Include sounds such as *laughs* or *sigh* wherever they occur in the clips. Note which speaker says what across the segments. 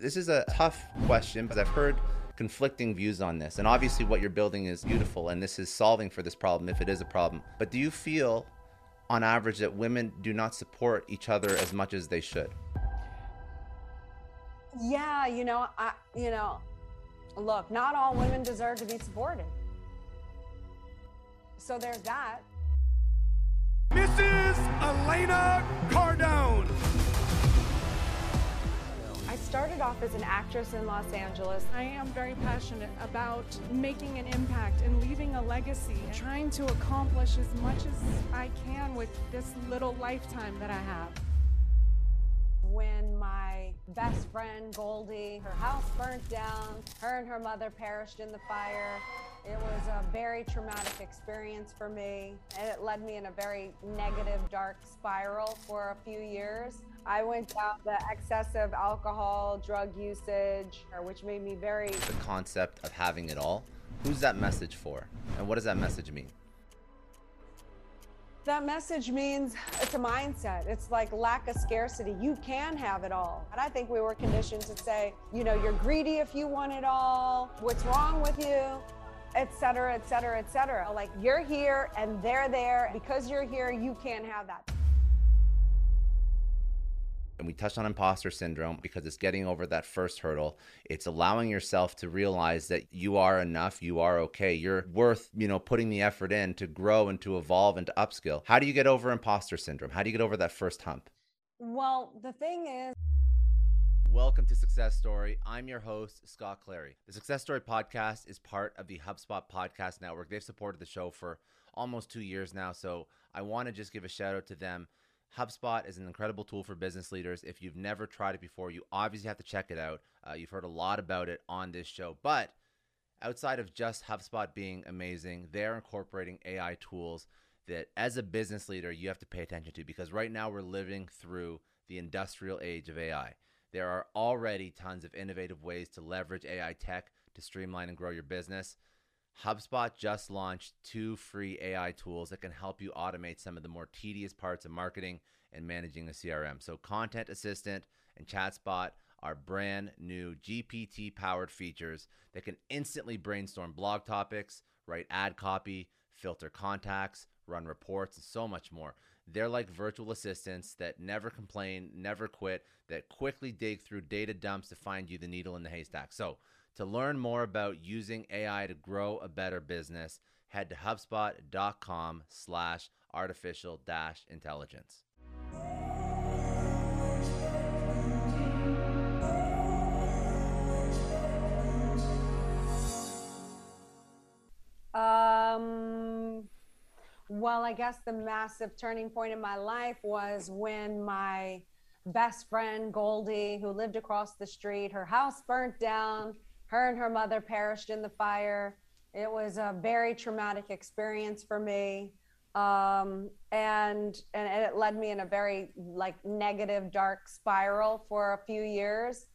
Speaker 1: This is a tough question because I've heard conflicting views on this. And obviously, what you're building is beautiful, and this is solving for this problem if it is a problem. But do you feel, on average, that women do not support each other as much as they should?
Speaker 2: Yeah, you know, I, you know, look, not all women deserve to be supported. So there's that.
Speaker 3: Mrs. Elena Cardone.
Speaker 2: I started off as an actress in Los Angeles.
Speaker 4: I am very passionate about making an impact and leaving a legacy, trying to accomplish as much as I can with this little lifetime that I have.
Speaker 2: When my best friend Goldie, her house burnt down, her and her mother perished in the fire. It was a very traumatic experience for me, and it led me in a very negative, dark spiral for a few years. I went down the excessive alcohol, drug usage, which made me very.
Speaker 1: The concept of having it all. Who's that message for? And what does that message mean?
Speaker 2: That message means it's a mindset. It's like lack of scarcity. You can have it all. And I think we were conditioned to say, you know, you're greedy if you want it all. What's wrong with you? Et cetera, et cetera, et cetera. Like you're here and they're there. Because you're here, you can't have that
Speaker 1: and we touched on imposter syndrome because it's getting over that first hurdle it's allowing yourself to realize that you are enough you are okay you're worth you know putting the effort in to grow and to evolve and to upskill how do you get over imposter syndrome how do you get over that first hump
Speaker 2: well the thing is
Speaker 1: Welcome to Success Story. I'm your host, Scott Clary. The Success Story podcast is part of the HubSpot Podcast Network. They've supported the show for almost two years now, so I want to just give a shout out to them HubSpot is an incredible tool for business leaders. If you've never tried it before, you obviously have to check it out. Uh, you've heard a lot about it on this show, but outside of just HubSpot being amazing, they're incorporating AI tools that, as a business leader, you have to pay attention to because right now we're living through the industrial age of AI. There are already tons of innovative ways to leverage AI tech to streamline and grow your business. HubSpot just launched two free AI tools that can help you automate some of the more tedious parts of marketing and managing a CRM. So, Content Assistant and ChatSpot are brand new GPT powered features that can instantly brainstorm blog topics, write ad copy, filter contacts, run reports, and so much more. They're like virtual assistants that never complain, never quit, that quickly dig through data dumps to find you the needle in the haystack. So, to learn more about using AI to grow a better business, head to HubSpot.com slash artificial dash intelligence.
Speaker 2: Um, well, I guess the massive turning point in my life was when my best friend Goldie, who lived across the street, her house burnt down her and her mother perished in the fire. It was a very traumatic experience for me. Um, and, and it led me in a very like negative, dark spiral for a few years.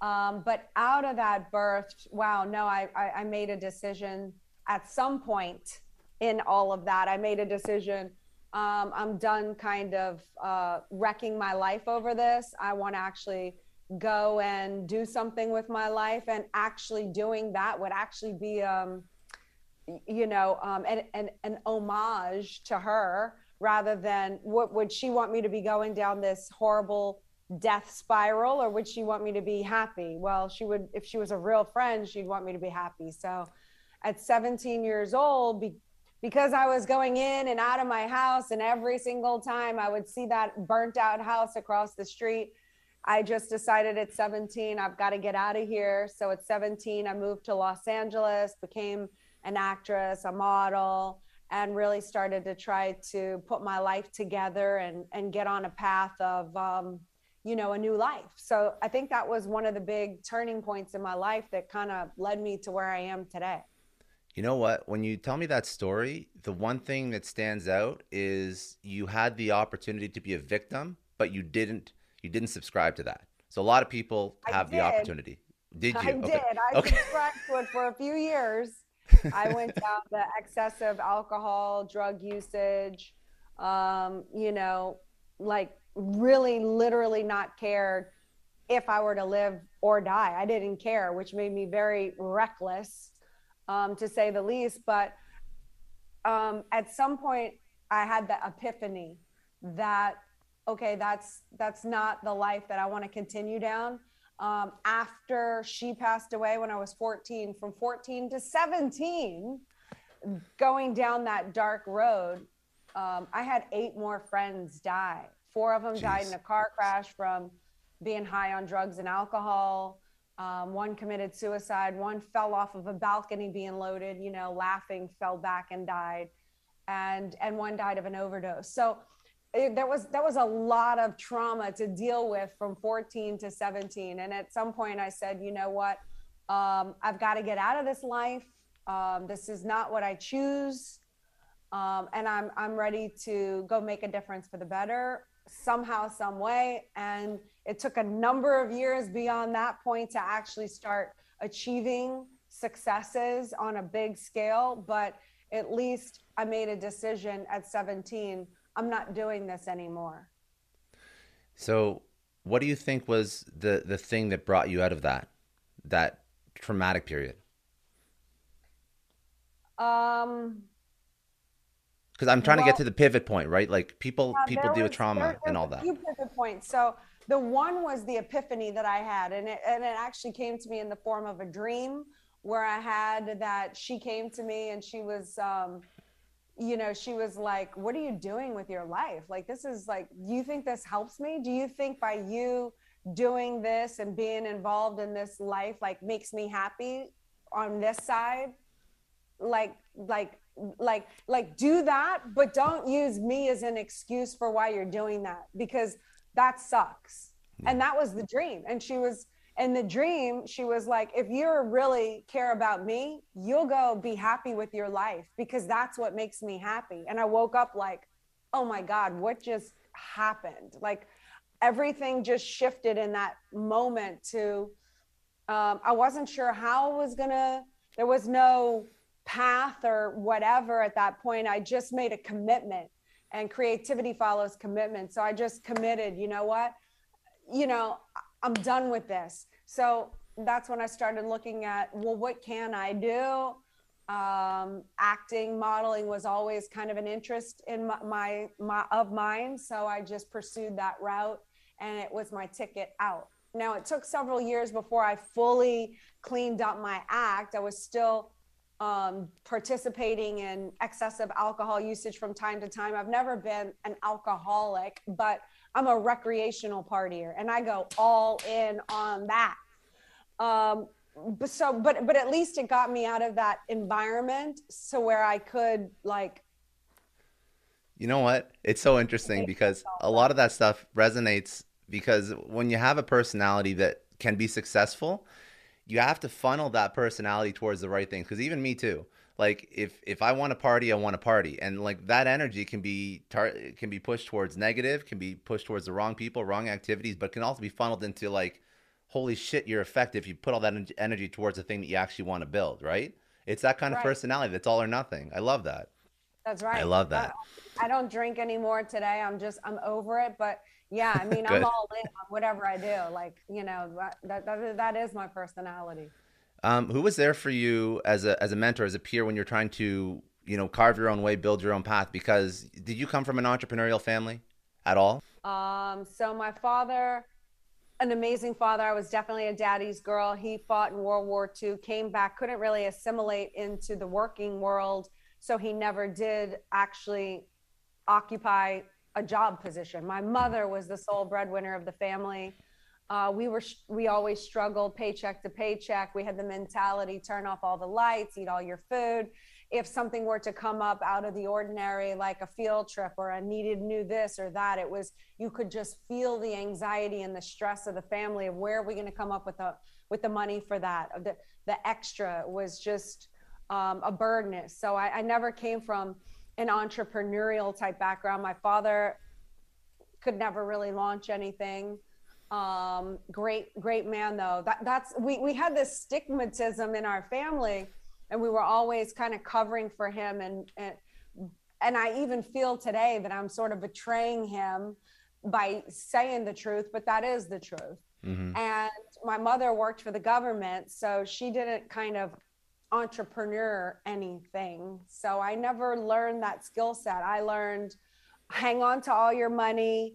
Speaker 2: Um, but out of that birth, wow, no, I, I, I made a decision at some point in all of that. I made a decision. Um, I'm done kind of uh, wrecking my life over this. I want to actually go and do something with my life and actually doing that would actually be um, you know um, an, an, an homage to her rather than what would she want me to be going down this horrible death spiral or would she want me to be happy? Well she would if she was a real friend she'd want me to be happy. So at 17 years old be, because i was going in and out of my house and every single time i would see that burnt out house across the street I just decided at 17, I've got to get out of here. So at 17, I moved to Los Angeles, became an actress, a model, and really started to try to put my life together and, and get on a path of, um, you know, a new life. So I think that was one of the big turning points in my life that kind of led me to where I am today.
Speaker 1: You know what? When you tell me that story, the one thing that stands out is you had the opportunity to be a victim, but you didn't you didn't subscribe to that. So a lot of people have the opportunity. Did you?
Speaker 2: I
Speaker 1: okay.
Speaker 2: did. I
Speaker 1: okay.
Speaker 2: subscribed to it for a few years. I went *laughs* down the excessive alcohol, drug usage, um, you know, like really literally not cared if I were to live or die. I didn't care, which made me very reckless, um, to say the least. But um, at some point, I had the epiphany that okay, that's that's not the life that I want to continue down. Um, after she passed away when I was 14, from 14 to 17, going down that dark road, um, I had eight more friends die. Four of them Jeez. died in a car crash from being high on drugs and alcohol. Um, one committed suicide. One fell off of a balcony being loaded, you know, laughing, fell back and died. And, and one died of an overdose. So it, there was that was a lot of trauma to deal with from 14 to 17 and at some point i said you know what? Um, i've got to get out of this life. Um, this is not what i choose. Um, and i'm i'm ready to go make a difference for the better somehow some way. And it took a number of years beyond that point to actually start achieving successes on a big scale. But at least i made a decision at 17 I'm not doing this anymore.
Speaker 1: So, what do you think was the the thing that brought you out of that that traumatic period?
Speaker 2: Um
Speaker 1: because I'm trying well, to get to the pivot point, right? Like people yeah, people deal with trauma
Speaker 2: there,
Speaker 1: and all that.
Speaker 2: Few pivot points. So the one was the epiphany that I had, and it and it actually came to me in the form of a dream where I had that she came to me and she was um, you know, she was like, What are you doing with your life? Like, this is like, do you think this helps me? Do you think by you doing this and being involved in this life, like, makes me happy on this side? Like, like, like, like, do that, but don't use me as an excuse for why you're doing that because that sucks. And that was the dream. And she was, in the dream she was like if you really care about me you'll go be happy with your life because that's what makes me happy. And i woke up like oh my god what just happened? Like everything just shifted in that moment to um, i wasn't sure how it was gonna there was no path or whatever at that point. I just made a commitment and creativity follows commitment. So i just committed you know what? You know I'm done with this. So that's when I started looking at, well, what can I do? Um, acting, modeling was always kind of an interest in my, my, my of mine. So I just pursued that route and it was my ticket out. Now it took several years before I fully cleaned up my act. I was still um, participating in excessive alcohol usage from time to time. I've never been an alcoholic, but I'm a recreational partier and I go all in on that. Um, but so, but, but at least it got me out of that environment. So where I could like,
Speaker 1: you know what? It's so interesting because a lot of that stuff resonates because when you have a personality that can be successful, you have to funnel that personality towards the right things. Because even me too like if if I want to party, I want to party, and like that energy can be tar- can be pushed towards negative, can be pushed towards the wrong people, wrong activities, but can also be funneled into like, holy shit, you're effective. If you put all that energy towards the thing that you actually want to build, right? It's that kind of right. personality that's all or nothing. I love that.
Speaker 2: That's right.
Speaker 1: I love that.
Speaker 2: I, I don't drink anymore today. I'm just I'm over it, but yeah, I *laughs* mean, I'm all in on whatever I do. Like, you know, that, that, that is my personality.
Speaker 1: Um, who was there for you as a as a mentor, as a peer when you're trying to you know carve your own way, build your own path? Because did you come from an entrepreneurial family at all?
Speaker 2: Um, so my father, an amazing father. I was definitely a daddy's girl. He fought in World War II, came back, couldn't really assimilate into the working world, so he never did actually occupy a job position. My mother was the sole breadwinner of the family. Uh, we were we always struggled paycheck to paycheck. We had the mentality: turn off all the lights, eat all your food. if something were to come up out of the ordinary, like a field trip or a needed new this or that, it was you could just feel the anxiety and the stress of the family of where are we going to come up with the with the money for that. The the extra was just um, a burden. So I, I never came from an entrepreneurial type background. My father could never really launch anything. Um, great, great man though. That, that's we we had this stigmatism in our family and we were always kind of covering for him and, and and I even feel today that I'm sort of betraying him by saying the truth, but that is the truth. Mm-hmm. And my mother worked for the government, so she didn't kind of entrepreneur anything. So I never learned that skill set. I learned hang on to all your money,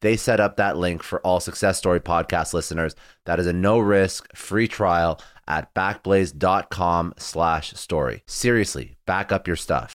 Speaker 1: They set up that link for all Success Story podcast listeners. That is a no risk free trial at backblaze.com slash story. Seriously, back up your stuff.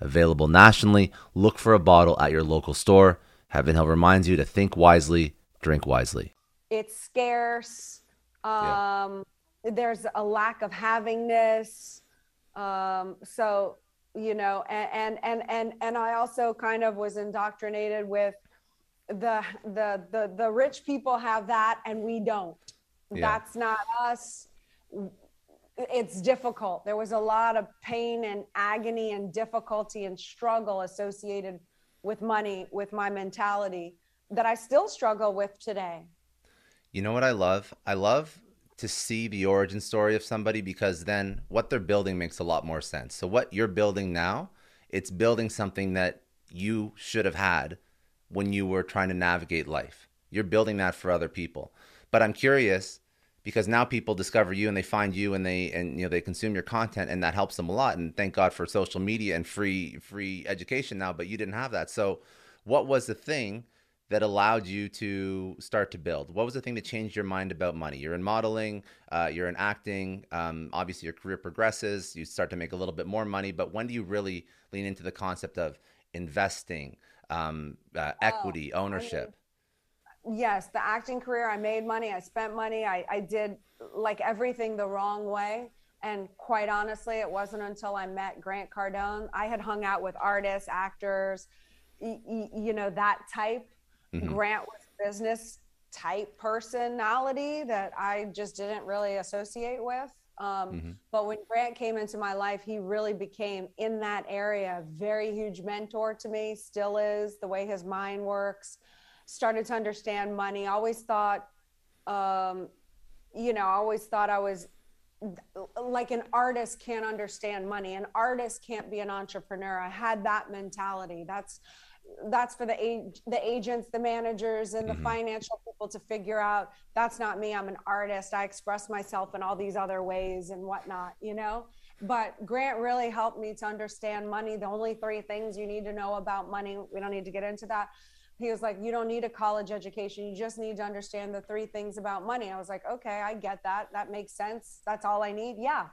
Speaker 1: Available nationally, look for a bottle at your local store. Heaven Hill reminds you to think wisely, drink wisely.
Speaker 2: It's scarce. Um, yeah. There's a lack of havingness. Um, so, you know, and, and, and, and, and I also kind of was indoctrinated with the, the, the, the rich people have that and we don't. Yeah. That's not us it's difficult. There was a lot of pain and agony and difficulty and struggle associated with money, with my mentality that I still struggle with today.
Speaker 1: You know what I love? I love to see the origin story of somebody because then what they're building makes a lot more sense. So what you're building now, it's building something that you should have had when you were trying to navigate life. You're building that for other people. But I'm curious because now people discover you and they find you and they and you know they consume your content and that helps them a lot. And thank god for social media and free free education now but you didn't have that. So what was the thing that allowed you to start to build? What was the thing that changed your mind about money? You're in modeling uh, you're in acting um, obviously your career progresses you start to make a little bit more money but when do you really lean into the concept of investing um, uh, equity oh, ownership
Speaker 2: yes, the acting career, I made money, I spent money, I, I did like everything the wrong way. And quite honestly, it wasn't until I met Grant Cardone. I had hung out with artists, actors, y- y- you know, that type. Mm-hmm. Grant was a business type personality that I just didn't really associate with. Um, mm-hmm. But when Grant came into my life, he really became in that area a very huge mentor to me, still is the way his mind works started to understand money. I always thought, um, you know, I always thought I was like an artist can't understand money. An artist can't be an entrepreneur. I had that mentality. That's that's for the age, the agents, the managers, and the mm-hmm. financial people to figure out. That's not me. I'm an artist. I express myself in all these other ways and whatnot. You know. But Grant really helped me to understand money. The only three things you need to know about money. We don't need to get into that he was like, You don't need a college education. You just need to understand the three things about money. I was like, Okay, I get that. That makes sense. That's all I need. Yeah.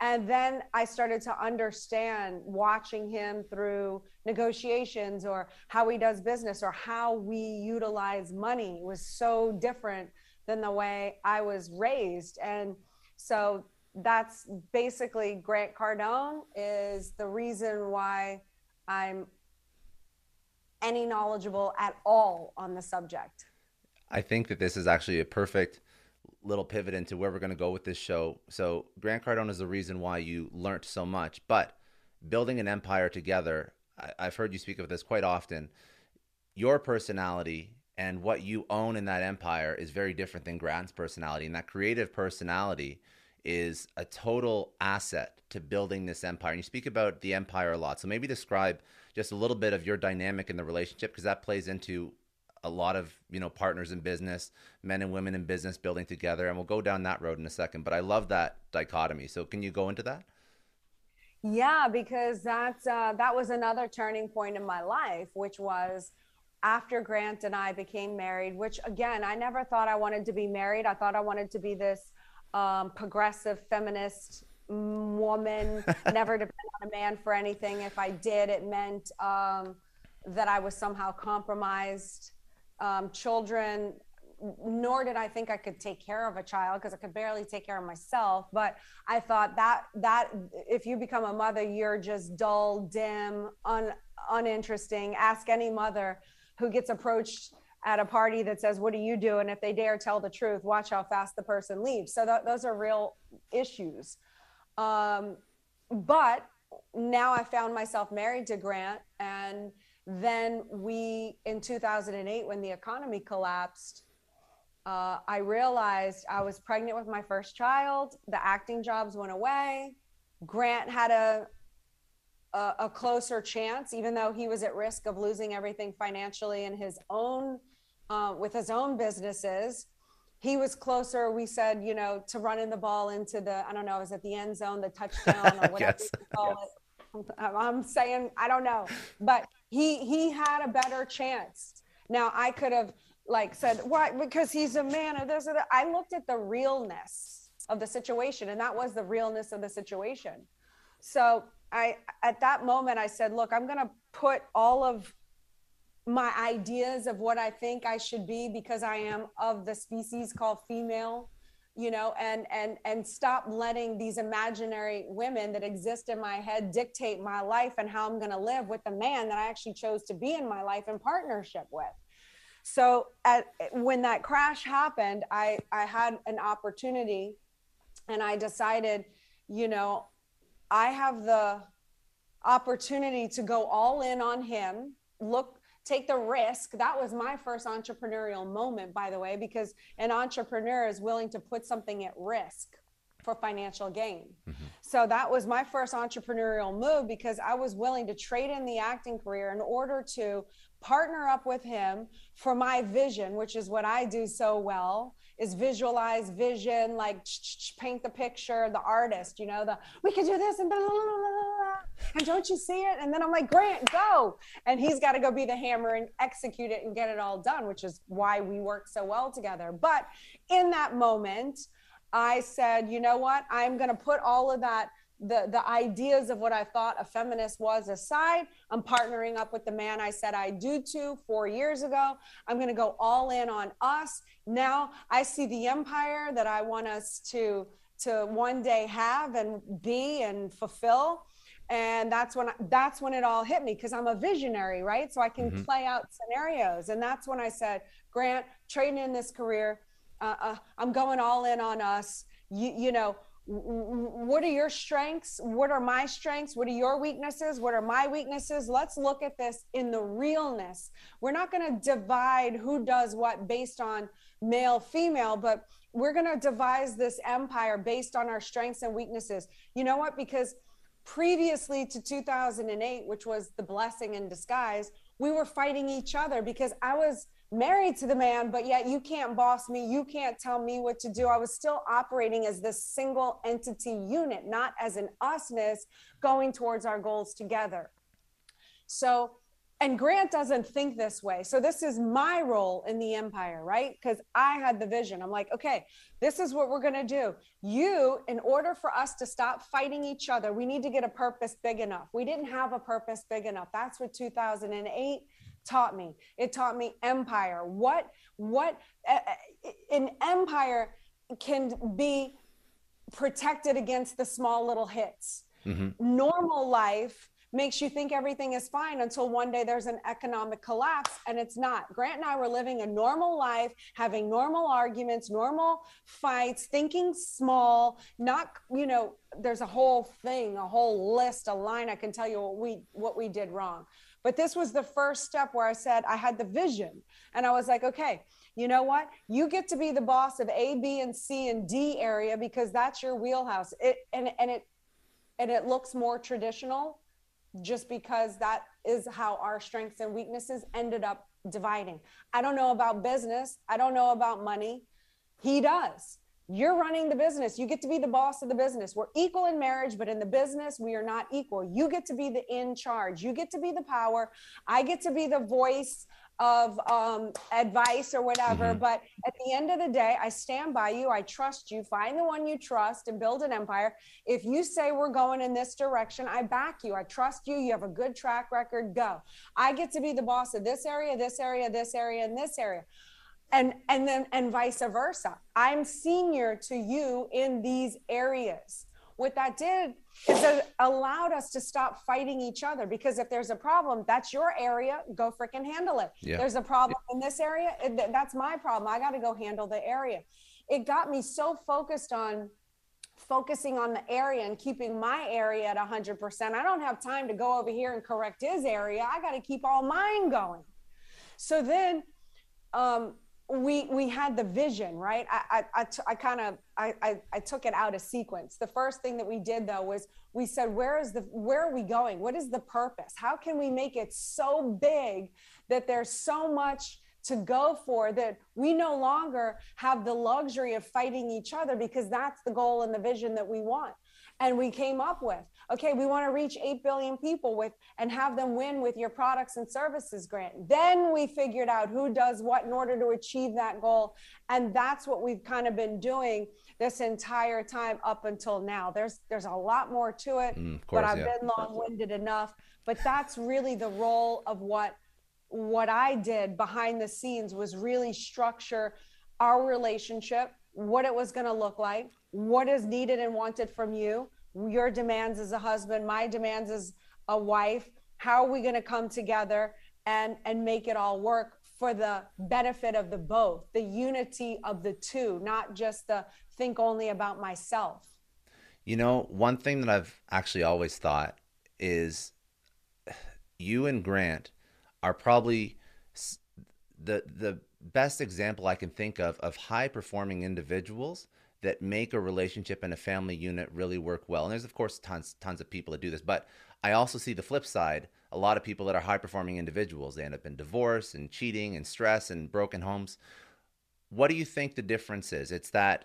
Speaker 2: And then I started to understand watching him through negotiations or how he does business or how we utilize money was so different than the way I was raised. And so that's basically Grant Cardone is the reason why I'm any knowledgeable at all on the subject.
Speaker 1: I think that this is actually a perfect little pivot into where we're going to go with this show. So, Grant Cardone is the reason why you learned so much, but building an empire together, I, I've heard you speak of this quite often. Your personality and what you own in that empire is very different than Grant's personality. And that creative personality is a total asset to building this empire. And you speak about the empire a lot. So maybe describe just a little bit of your dynamic in the relationship because that plays into a lot of you know partners in business men and women in business building together and we'll go down that road in a second but i love that dichotomy so can you go into that
Speaker 2: yeah because that's uh, that was another turning point in my life which was after Grant and I became married, which again, I never thought I wanted to be married. I thought I wanted to be this um, progressive feminist woman, *laughs* never depend on a man for anything. If I did, it meant um, that I was somehow compromised. Um, children, nor did I think I could take care of a child because I could barely take care of myself. But I thought that that if you become a mother, you're just dull, dim, un, uninteresting. Ask any mother who gets approached at a party that says, What do you do? And if they dare tell the truth, watch how fast the person leaves. So th- those are real issues. Um, but now I found myself married to Grant. And then we, in 2008, when the economy collapsed, uh, I realized I was pregnant with my first child. The acting jobs went away. Grant had a a, a, closer chance, even though he was at risk of losing everything financially in his own, uh, with his own businesses. He was closer, we said, you know, to running the ball into the, I don't know, is it the end zone, the touchdown or *laughs* whatever yes. you call yes. it. I'm saying, I don't know, but he he had a better chance. Now I could have like said, why? Because he's a man or this or that. I looked at the realness of the situation, and that was the realness of the situation. So I at that moment I said, look, I'm going to put all of my ideas of what I think I should be because I am of the species called female, you know, and and and stop letting these imaginary women that exist in my head dictate my life and how I'm going to live with the man that I actually chose to be in my life in partnership with. So at when that crash happened, I I had an opportunity and I decided, you know, I have the opportunity to go all in on him, look, take the risk. That was my first entrepreneurial moment, by the way, because an entrepreneur is willing to put something at risk for financial gain. Mm-hmm. So that was my first entrepreneurial move because I was willing to trade in the acting career in order to partner up with him for my vision, which is what I do so well, is visualize vision, like paint the picture, the artist, you know, the we could do this and blah, blah, blah, and don't you see it? And then I'm like, Grant, go. And he's got to go be the hammer and execute it and get it all done, which is why we work so well together. But in that moment, I said, you know what? I'm going to put all of that the the ideas of what I thought a feminist was aside. I'm partnering up with the man I said I do to four years ago. I'm going to go all in on us. Now I see the empire that I want us to to one day have and be and fulfill. And that's when I, that's when it all hit me because I'm a visionary, right? So I can mm-hmm. play out scenarios. And that's when I said, Grant, trading in this career, uh, uh, I'm going all in on us. You, you know, what are your strengths? What are my strengths? What are your weaknesses? What are my weaknesses? Let's look at this in the realness. We're not going to divide who does what based on male female but we're going to devise this empire based on our strengths and weaknesses. You know what? Because previously to 2008 which was the blessing in disguise we were fighting each other because i was married to the man, but yet you can't boss me. You can't tell me what to do. I was still operating as this single entity unit, not as an usness going towards our goals together. So, and Grant doesn't think this way. So, this is my role in the empire, right? Because I had the vision. I'm like, okay, this is what we're going to do. You, in order for us to stop fighting each other, we need to get a purpose big enough. We didn't have a purpose big enough. That's what 2008 taught me. It taught me empire. What what uh, an empire can be protected against the small little hits.
Speaker 1: Mhm.
Speaker 2: Normal life makes you think everything is fine until one day there's an economic collapse and it's not. Grant and I were living a normal life, having normal arguments, normal fights, thinking small, not, you know, there's a whole thing, a whole list, a line I can tell you what we what we did wrong. But this was the first step where I said I had the vision and I was like, okay, you know what? You get to be the boss of A, B, and C and D area because that's your wheelhouse. It and and it and it looks more traditional just because that is how our strengths and weaknesses ended up dividing. I don't know about business. I don't know about money. He does. You're running the business. You get to be the boss of the business. We're equal in marriage, but in the business, we are not equal. You get to be the in charge. You get to be the power. I get to be the voice of um, advice or whatever.
Speaker 1: Mhm.
Speaker 2: But at the end of the day, I stand by you. I trust you. Find the one you trust and build an empire. If you say we're going in this direction, I back you. I trust you. You have a good track record. Go. I get to be the boss of this area, this area, this area, and this area. And and then and vice versa. I'm senior to you in these areas. What that did is it allowed us to stop fighting each other because if there's a problem, that's your area. Go freaking handle it.
Speaker 1: Yeah.
Speaker 2: There's a problem in this area. That's my problem. I got to go handle the area. It got me so focused on focusing on the area and keeping my area at 100%. I don't have time to go over here and correct his area. I got to keep all mine going. So then um, we we had the vision, right? I I, I, t- I kind of I, I I took it out of sequence. The first thing that we did though was we said, where is the where are we going? What is the purpose? How can we make it so big that there's so much to go for that we no longer have the luxury of fighting each other because that's the goal and the vision that we want and we came up with okay we want to reach 8 billion people with and have them win with your products and services grant then we figured out who does what in order to achieve that goal and that's what we've kind of been doing this entire time up until now there's there's a lot more to it
Speaker 1: Mm, of
Speaker 2: but i've
Speaker 1: yeah.
Speaker 2: been long-winded enough but that's really the role of what what i did behind the scenes was really structure our relationship what it was going to look like what is needed and wanted from you. Your demands as a husband my demands as a wife. How are we going to come together and and make it all work for the benefit of the both the unity of the two not just the think only about myself?
Speaker 1: You know, one thing that I've actually always thought is you and Grant are probably the the best example I can think of of high performing individuals that make a relationship and a family unit really work well. And there's of course tons tons of people that do this, but I also see the flip side. A lot of people that are high performing individuals, they end up in divorce and cheating and stress and broken homes. What do you think the difference is? It's that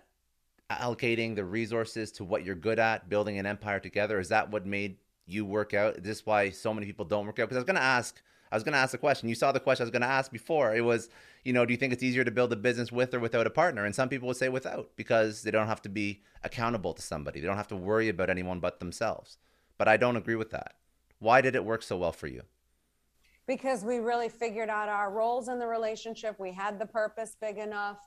Speaker 1: allocating the resources to what you're good at, building an empire together. Is that what made you work out? Is this why so many people don't work out? Because I was going to ask, I was going to ask a question. You saw the question I was going to ask before. It was, you know, do you think it's easier to build a business with or without a partner? And some people would say without because they don't have to be accountable to somebody. They don't have to worry about anyone but themselves. But I don't agree with that. Why did it work so well for you?
Speaker 2: because we really figured out our roles in the relationship. We had the purpose big enough.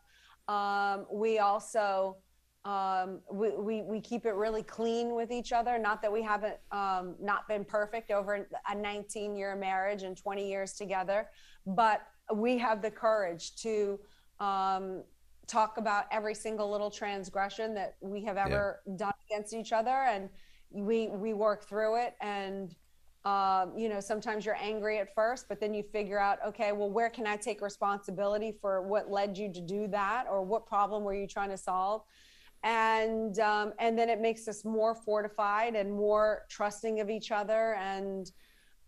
Speaker 2: Um, we also um, we, we we keep it really clean with each other. Not that we haven't um, not been perfect over a 19 year marriage and 20 years together, but we have the courage to um, talk about every single little transgression that we have ever done against each other, and we we work through it. And um, you know sometimes you're angry at first but then you figure out okay well where can i take responsibility for what led you to do that or what problem were you trying to solve? And um, and then it makes us more fortified and more trusting of each other and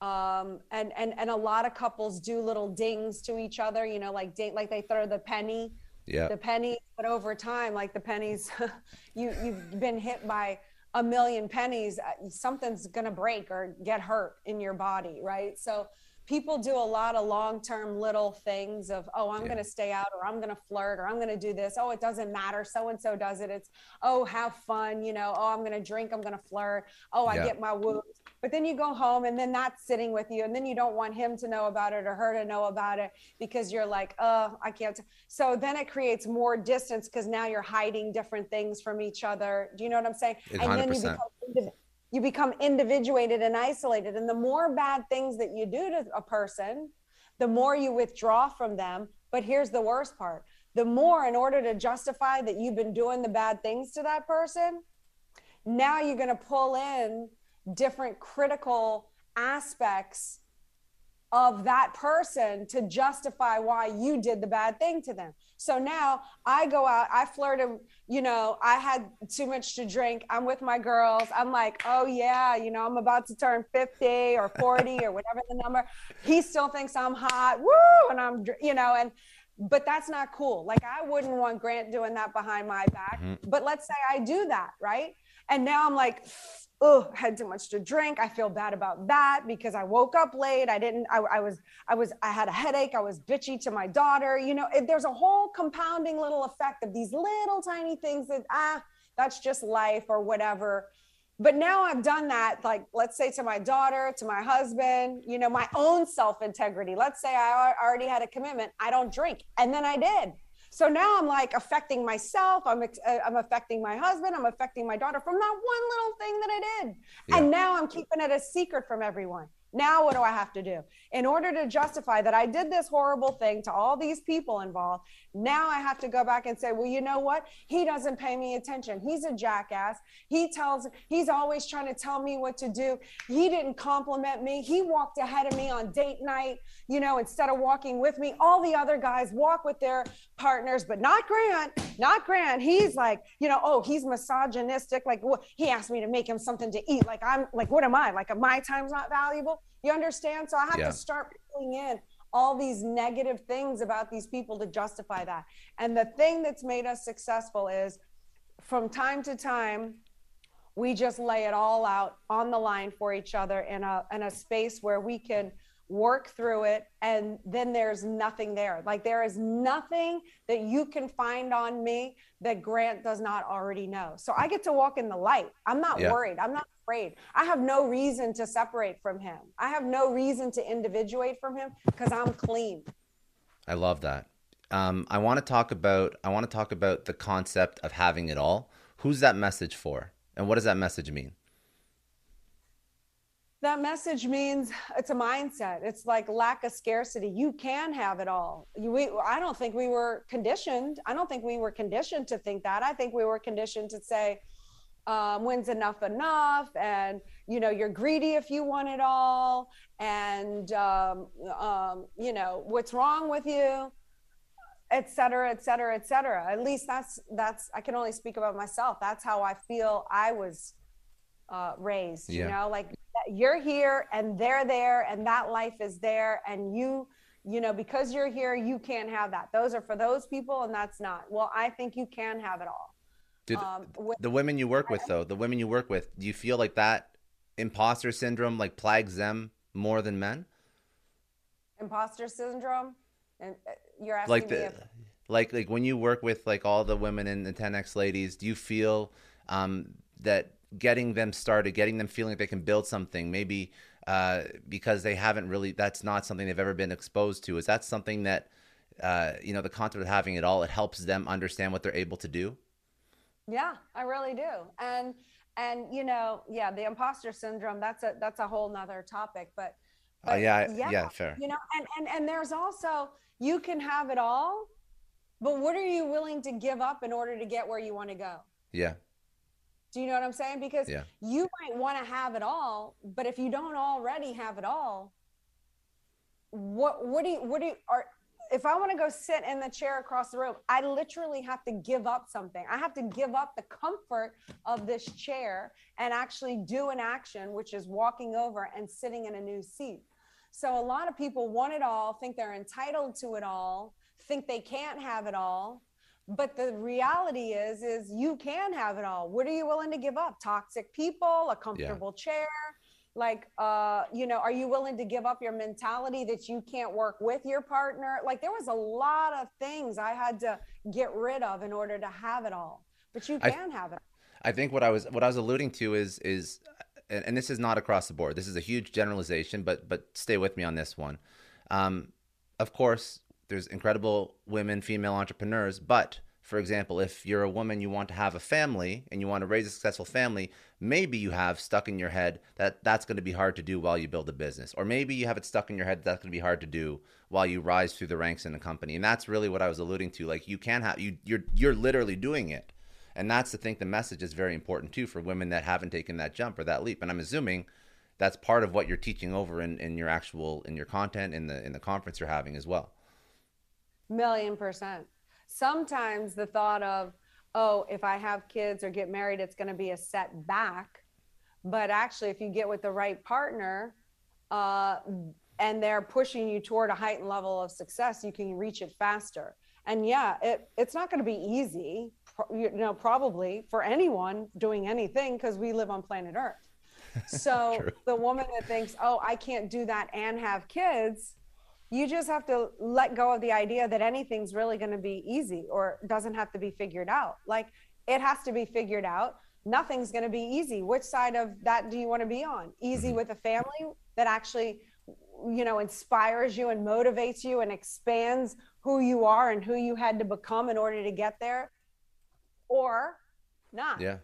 Speaker 2: um, and and and a lot of couples do little dings to each other you know like like they throw the penny.
Speaker 1: Yeah.
Speaker 2: the penny but over time like the pennies *laughs* you you've been hit by a million pennies uh, something's going to break or get hurt in your body right? So people do a lot of long-term little things of oh i'm
Speaker 1: Yeah.
Speaker 2: going to stay out or i'm going to flirt or i'm going to do this. Oh it doesn't matter. So and so does it. It's oh have fun you know. Oh i'm going to drink. I'm going to flirt. Oh i
Speaker 1: Yeah.
Speaker 2: get my woos but then you go home and then that's sitting with you and then you don't want him to know about it or her to know about it because you're like oh i can't t-. so then it creates more distance because now you're hiding different things from each other do you know what i'm saying
Speaker 1: 100%.
Speaker 2: and then you become, you become individuated and isolated and the more bad things that you do to a person the more you withdraw from them but here's the worst part the more in order to justify that you've been doing the bad things to that person now you're going to pull in different critical aspects of that person to justify why you did the bad thing to them. So now I go out, I flirt flirted, you know, I had too much to drink. I'm with my girls. I'm like, oh yeah, you know, I'm about to turn 50 or 40 or whatever the number. He still thinks I'm hot. Woo! And I'm, you know, and but that's not cool. Like I wouldn't want Grant doing that behind my back. Mm-hmm. But let's say I do that, right? And now I'm like, oh, had too much to drink. I feel bad about that because I woke up late. I didn't, I, I, was, I was, I had a headache. I was bitchy to my daughter. You know, it, there's a whole compounding little effect of these little tiny things that, ah, that's just life or whatever. But now I've done that, like, let's say to my daughter, to my husband, you know, my own self integrity. Let's say I already had a commitment. I don't drink. And then I did. So now I'm like affecting myself. I'm, uh, I'm affecting my husband. I'm affecting my daughter from that one little thing that I did. Yeah. And now I'm keeping it a secret from everyone. Now, what do I have to do? In order to justify that I did this horrible thing to all these people involved, now I have to go back and say, well, you know what? He doesn't pay me attention. He's a jackass. He tells, he's always trying to tell me what to do. He didn't compliment me. He walked ahead of me on date night, you know, instead of walking with me. All the other guys walk with their partners, but not Grant, not Grant. He's like, you know, oh, he's misogynistic. Like? He asked me to make him something to eat. Like, I'm like, what am I? Like, my time's not valuable. You understand? So I have yeah. to start pulling in all these negative things about these people to justify that. And the thing that's made us successful is from time to time, we just lay it all out on the line for each other in a in a space where we can work through it and then there's nothing there like there is nothing that you can find on me that grant does not already know so i get to walk in the light i'm not yeah. worried i'm not afraid. I have no reason to separate from him. I have no reason to individuate from him because i'm clean.
Speaker 1: I love that. Um, i want to talk about i want to talk about the concept of having it all. Who's that message for? And what does that message mean?
Speaker 2: That message means it's a mindset. It's like lack of scarcity. You can have it all. You, we, i don't think we were conditioned. I don't think we were conditioned to think that. I think we were conditioned to say um, when's enough enough? And you know you're greedy if you want it all. And um, um, you know what's wrong with you? Et cetera et cetera et cetera. At least that's that's i can only speak about myself. That's how i feel i was uh, raised yeah. you know? Like you're here and they're there and that life is there and you you know because you're here you can't have that. Those are for those people and that's not. Well i think you can have it all
Speaker 1: Dude, um, with, the women you work with though the women you work with do you feel like that imposter syndrome like plagues them more than men
Speaker 2: imposter syndrome and uh, you're asking
Speaker 1: like
Speaker 2: the, me if...
Speaker 1: like like when you work with like all the women in the 10x ladies do you feel um that getting them started, getting them feeling like they can build something, maybe uh, because they haven't really, that's not something they've ever been exposed to. Is that something that, uh, you know, the concept of having it all, it helps them understand what they're able to do?
Speaker 2: Yeah, I really do. And, and, you know, yeah, the imposter syndrome, that's a, that's a whole nother topic, but,
Speaker 1: uh, but uh, yeah, yeah, yeah, fair.
Speaker 2: You know, and, and, and there's also, you can have it all, but what are you willing to give up in order to get where you want to go?
Speaker 1: Yeah.
Speaker 2: Do you know what I'm saying? Because yeah. you might want to have it all, but if you don't already have it all, what what do you what do you are if I want to go sit in the chair across the room, I literally have to give up something. I have to give up the comfort of this chair and actually do an action, which is walking over and sitting in a new seat. So a lot of people want it all, think they're entitled to it all, think they can't have it all but the reality is is you can have it all what are you willing to give up toxic people a comfortable yeah. chair like uh you know are you willing to give up your mentality that you can't work with your partner like there was a lot of things i had to get rid of in order to have it all but you can I, have it
Speaker 1: i think what i was what i was alluding to is is and, and this is not across the board. This is a huge generalization, but but stay with me on this one. Um, of course, there's incredible women, female entrepreneurs, but for example, if you're a woman, you want to have a family and you want to raise a successful family, maybe you have stuck in your head that that's going to be hard to do while you build a business. Or maybe you have it stuck in your head that's going to be hard to do while you rise through the ranks in a company. And that's really what I was alluding to. Like you can have you you're you're literally doing it. And that's to think the message is very important too for women that haven't taken that jump or that leap. And I'm assuming that's part of what you're teaching over in, in your actual in your content in the in the conference you're having as well.
Speaker 2: Million percent sometimes the thought of, oh, if I have kids or get married, it's going to be a setback. But actually, if you get with the right partner uh, and they're pushing you toward a heightened level of success, you can reach it faster. And yeah, it, it's not going to be easy, you know, probably for anyone doing anything because we live on planet Earth. *laughs* So the woman that thinks, oh, I can't do that and have kids, you just have to let go of the idea that anything's really going to be easy or doesn't have to be figured out. Like it has to be figured out. Nothing's going to be easy. Which side of that do you want to be on? Easy mm-hmm. with a family that actually, you know, inspires you and motivates you and expands who you are and who you had to become in order to get there, or not.
Speaker 1: Yeah.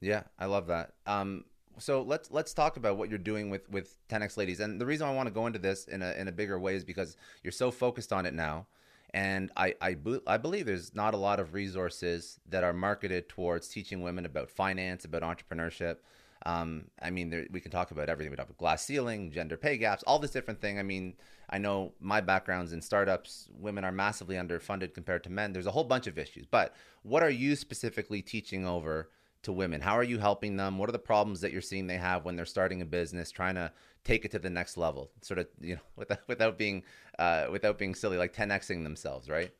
Speaker 1: Yeah. I love that. Um, so let's let's talk about what you're doing with with 10x ladies. And the reason i want to go into this in a, in a bigger way is because you're so focused on it now. And I, I, I believe there's not a lot of resources that are marketed towards teaching women about finance about entrepreneurship. Um, i mean there, we can talk about everything about glass ceiling gender pay gaps all this different thing. I mean i know my background's in startups. Women are massively underfunded compared to men. There's a whole bunch of issues. But what are you specifically teaching over to women? How are you helping them? What are the problems that you're seeing they have when they're starting a business, trying to take it to the next level? Sort of, you know, *laughs* without without being uh, without being silly, like 10xing themselves, right?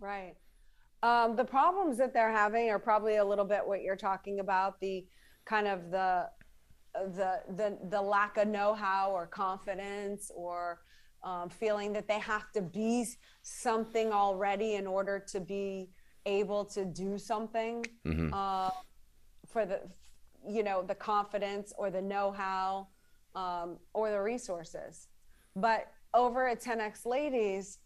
Speaker 2: Right. Um, the problems that they're having are probably a little bit what you're talking about. The kind of the the the the lack of know-how or confidence or um, feeling that they have to be something already in order to be able to do something. Mm-hmm. Uh, for the you know the confidence or the know-how um, or the resources but over at 10x ladies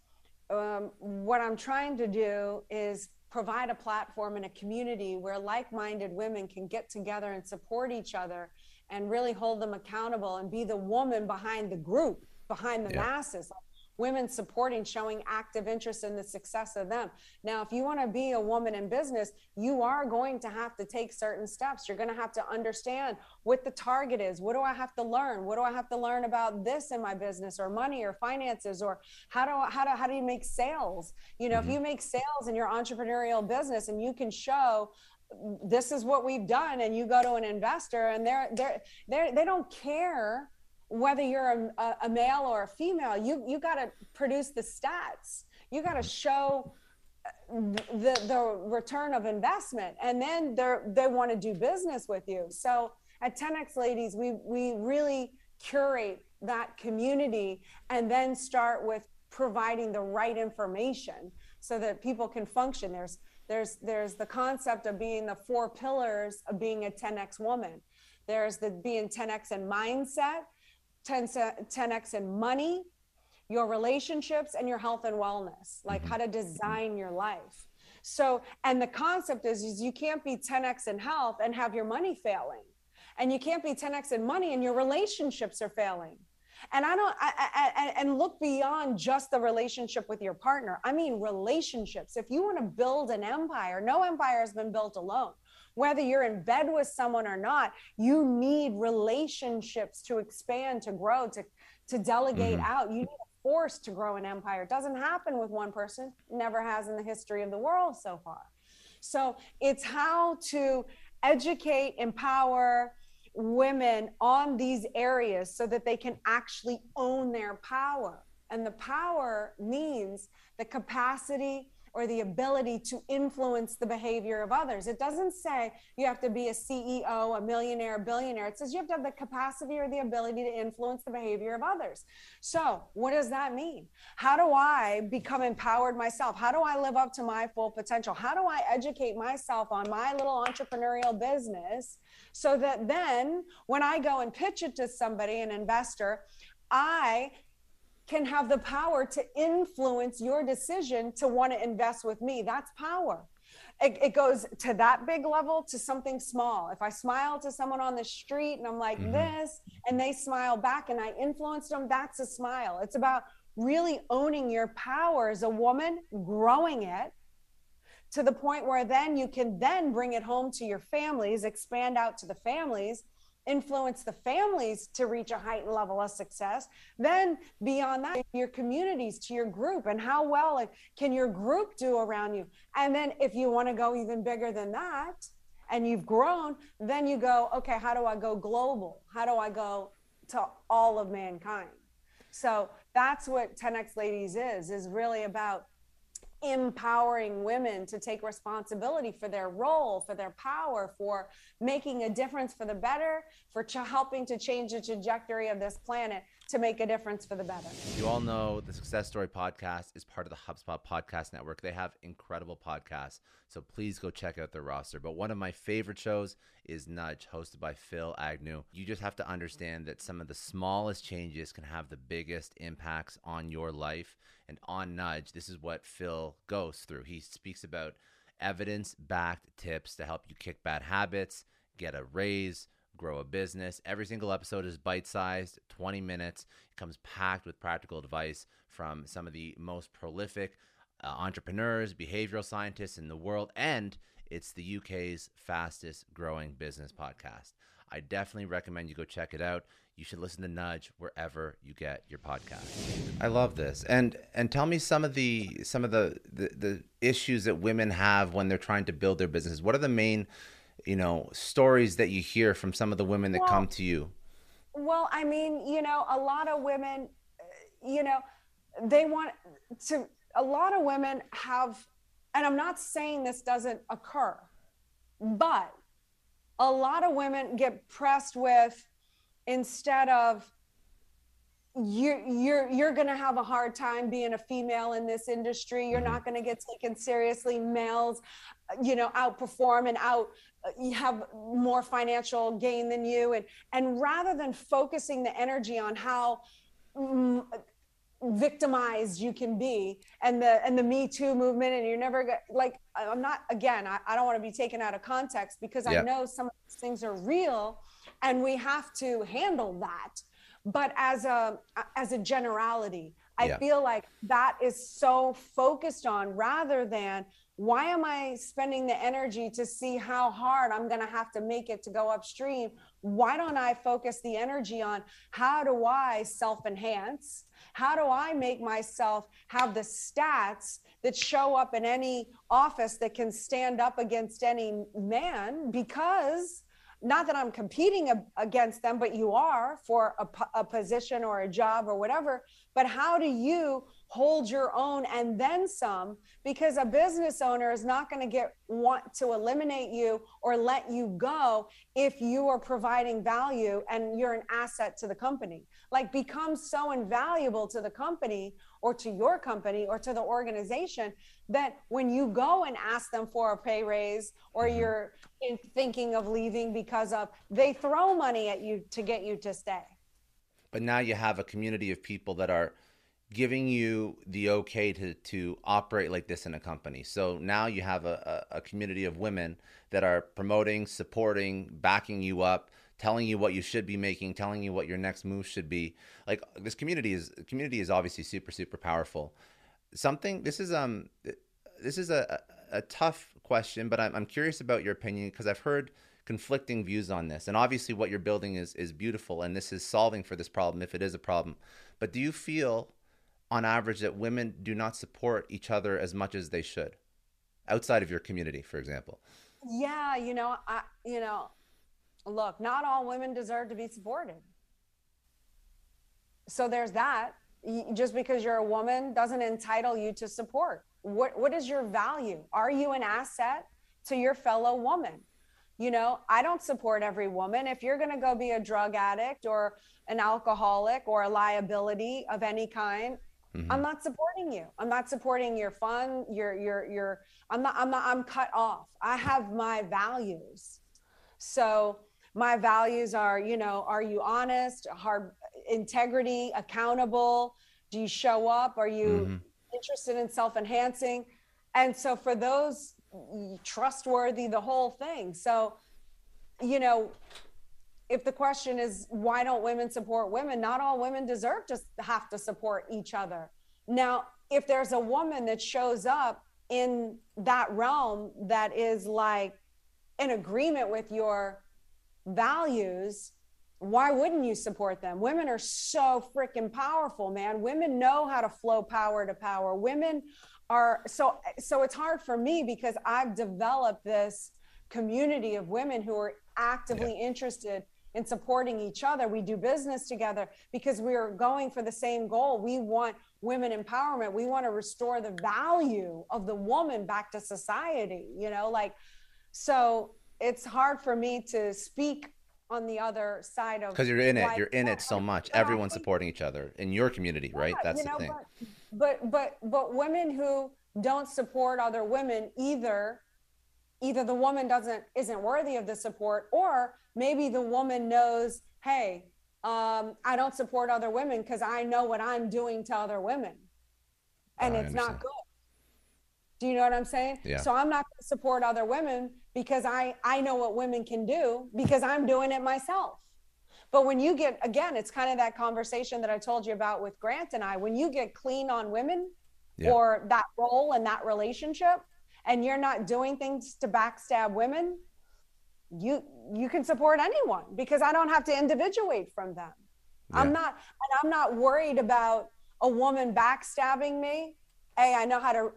Speaker 2: um, what i'm trying to do is provide a platform and a community where like-minded women can get together and support each other and really hold them accountable and be the woman behind the group behind the yeah. masses women supporting, showing active interest in the success of them. Now, if you want to be a woman in business, you are going to have to take certain steps. You're going to have to understand what the target is. What do I have to learn? What do I have to learn about this in my business or money or finances or how do I, how do how do you make sales? You know, mm-hmm. if you make sales in your entrepreneurial business and you can show this is what we've done and you go to an investor and they're they're, they're they don't care whether you're a, a male or a female you you got to produce the stats. You got to show uh, the the return of investment and then they they want to do business with you. So at 10x ladies we we really curate that community and then start with providing the right information so that people can function. There's there's there's the concept of being the four pillars of being a 10x woman. There's the being 10x in mindset 10, 10x in money, your relationships, and your health and wellness, like mm-hmm. how to design your life. So, and the concept is, is you can't be 10x in health and have your money failing. And you can't be 10x in money and your relationships are failing. And I don't, I, I, and look beyond just the relationship with your partner. I mean, relationships. If you want to build an empire, no empire has been built alone whether you're in bed with someone or not you need relationships to expand to grow to to delegate mm-hmm. out. You need a force to grow an empire. It doesn't happen with one person. Never has in the history of the world so far. So it's how to educate empower women on these areas so that they can actually own their power. And the power means the capacity or the ability to influence the behavior of others. It doesn't say you have to be a CEO, a millionaire, a billionaire. It says you have to have the capacity or the ability to influence the behavior of others. So, what does that mean? How do I become empowered myself? How do I live up to my full potential? How do I educate myself on my little entrepreneurial business so that then when I go and pitch it to somebody, an investor, I can have the power to influence your decision to want to invest with me. That's power. It, it, goes to that big level to something small. If I smile to someone on the street and I'm like mm-hmm. this, and they smile back and I influenced them, that's a smile. It's about really owning your power as a woman, growing it to the point where then you can then bring it home to your families, expand out to the families influence the families to reach a heightened level of success then beyond that your communities to your group and how well can your group do around you? And then if you want to go even bigger than that and you've grown then you go okay how do i go global? How do i go to all of mankind? So that's what 10x ladies is is really about empowering women to take responsibility for their role, for their power, for making a difference for the better, for ch- helping to change the trajectory of this planet to make a difference for the better.
Speaker 1: You all know the Success Story podcast is part of the HubSpot Podcast Network. They have incredible podcasts, so please go check out their roster. But one of my favorite shows is Nudge, hosted by Phil Agnew. You just have to understand that some of the smallest changes can have the biggest impacts on your life. And on Nudge, this is what Phil goes through. He speaks about evidence backed tips to help you kick bad habits, get a raise, grow a business. Every single episode is bite sized, 20 minutes. It comes packed with practical advice from some of the most prolific uh, entrepreneurs, behavioral scientists in the world, and it's the UK's fastest growing business podcast. I definitely recommend you go check it out. You should listen to Nudge wherever you get your podcast. I love this. And and tell me some of the some of the, the, the issues that women have when they're trying to build their businesses. What are the main, you know, stories that you hear from some of the women that well, come to you?
Speaker 2: Well, I mean, you know, a lot of women, uh, you know, they want to a lot of women have and I'm not saying this doesn't occur, but a lot of women get pressed with instead of you're you're you're going to have a hard time being a female in this industry. You're not going to get taken seriously. Males you know outperform and out you have more financial gain than you. And and rather than focusing the energy on how mm, victimized you can be and the and the me too movement and you're never get, like i'm not again i, I don't want to be taken out of context because i know some of these things are real and we have to handle that but as a as a generality i yeah. feel like that is so focused on rather than why am i spending the energy to see how hard i'm going to have to make it to go upstream why don't i focus the energy on how do i self enhance how do I make myself have the stats that show up in any office that can stand up against any man? Because not that I'm competing against them, but you are for a, a position or a job or whatever. But how do you hold your own and then some because a business owner is not going to get want to eliminate you or let you go if you are providing value and you're an asset to the company like become so invaluable to the company or to your company or to the organization that when you go and ask them for a pay raise or mm-hmm. you're thinking of leaving because of they throw money at you to get you to stay
Speaker 1: but now you have a community of people that are giving you the okay to to operate like this in a company. So now you have a, a, a, community of women that are promoting, supporting, backing you up, telling you what you should be making, telling you what your next move should be. Like this community is community is obviously super super powerful. Something this is um this is a a tough question, but I'm I'm curious about your opinion because I've heard conflicting views on this. And obviously what you're building is is beautiful and this is solving for this problem if it is a problem. But do you feel on average that women do not support each other as much as they should outside of your community for example
Speaker 2: yeah you know i you know look not all women deserve to be supported. So there's that. Just because you're a woman doesn't entitle you to support. What what is your value? Are you an asset to your fellow woman? You know i don't support every woman. If you're going to go be a drug addict or an alcoholic or a liability of any kind mm-hmm. i'm not supporting you. I'm not supporting your fun your your your i'm not i'm not i'm cut off. I have my values. So my values are you know are you honest hard integrity accountable? Do you show up? Are you mm-hmm. interested in self-enhancing? And so for those trustworthy the whole thing. So you know if the question is why don't women support women? Not all women deserve to have to support each other. Now if there's a woman that shows up in that realm that is like in agreement with your values why wouldn't you support them? Women are so freaking powerful man. Women know how to flow power to power. Women are so so it's hard for me because i've developed this community of women who are actively yeah. interested in supporting each other. We do business together because we are going for the same goal. We want women empowerment. We want to restore the value of the woman back to society you know like so it's hard for me to speak on the other side of
Speaker 1: because you're in it. you're in it so much. Everyone's supporting each other in your community right? That's the know, thing.
Speaker 2: but, but but but women who don't support other women either either the woman doesn't isn't worthy of the support or maybe the woman knows hey um, i don't support other women because i know what i'm doing to other women. And it's not good. Do you know what i'm saying?
Speaker 1: Yeah.
Speaker 2: so i'm not going to support other women because I I know what women can do because I'm doing it myself. But when you get again, it's kind of that conversation that I told you about with Grant and I. When you get clean on women yeah. or that role and that relationship, and you're not doing things to backstab women, you you can support anyone because I don't have to individuate from them. Yeah. I'm not and I'm not worried about a woman backstabbing me. Hey, I know how to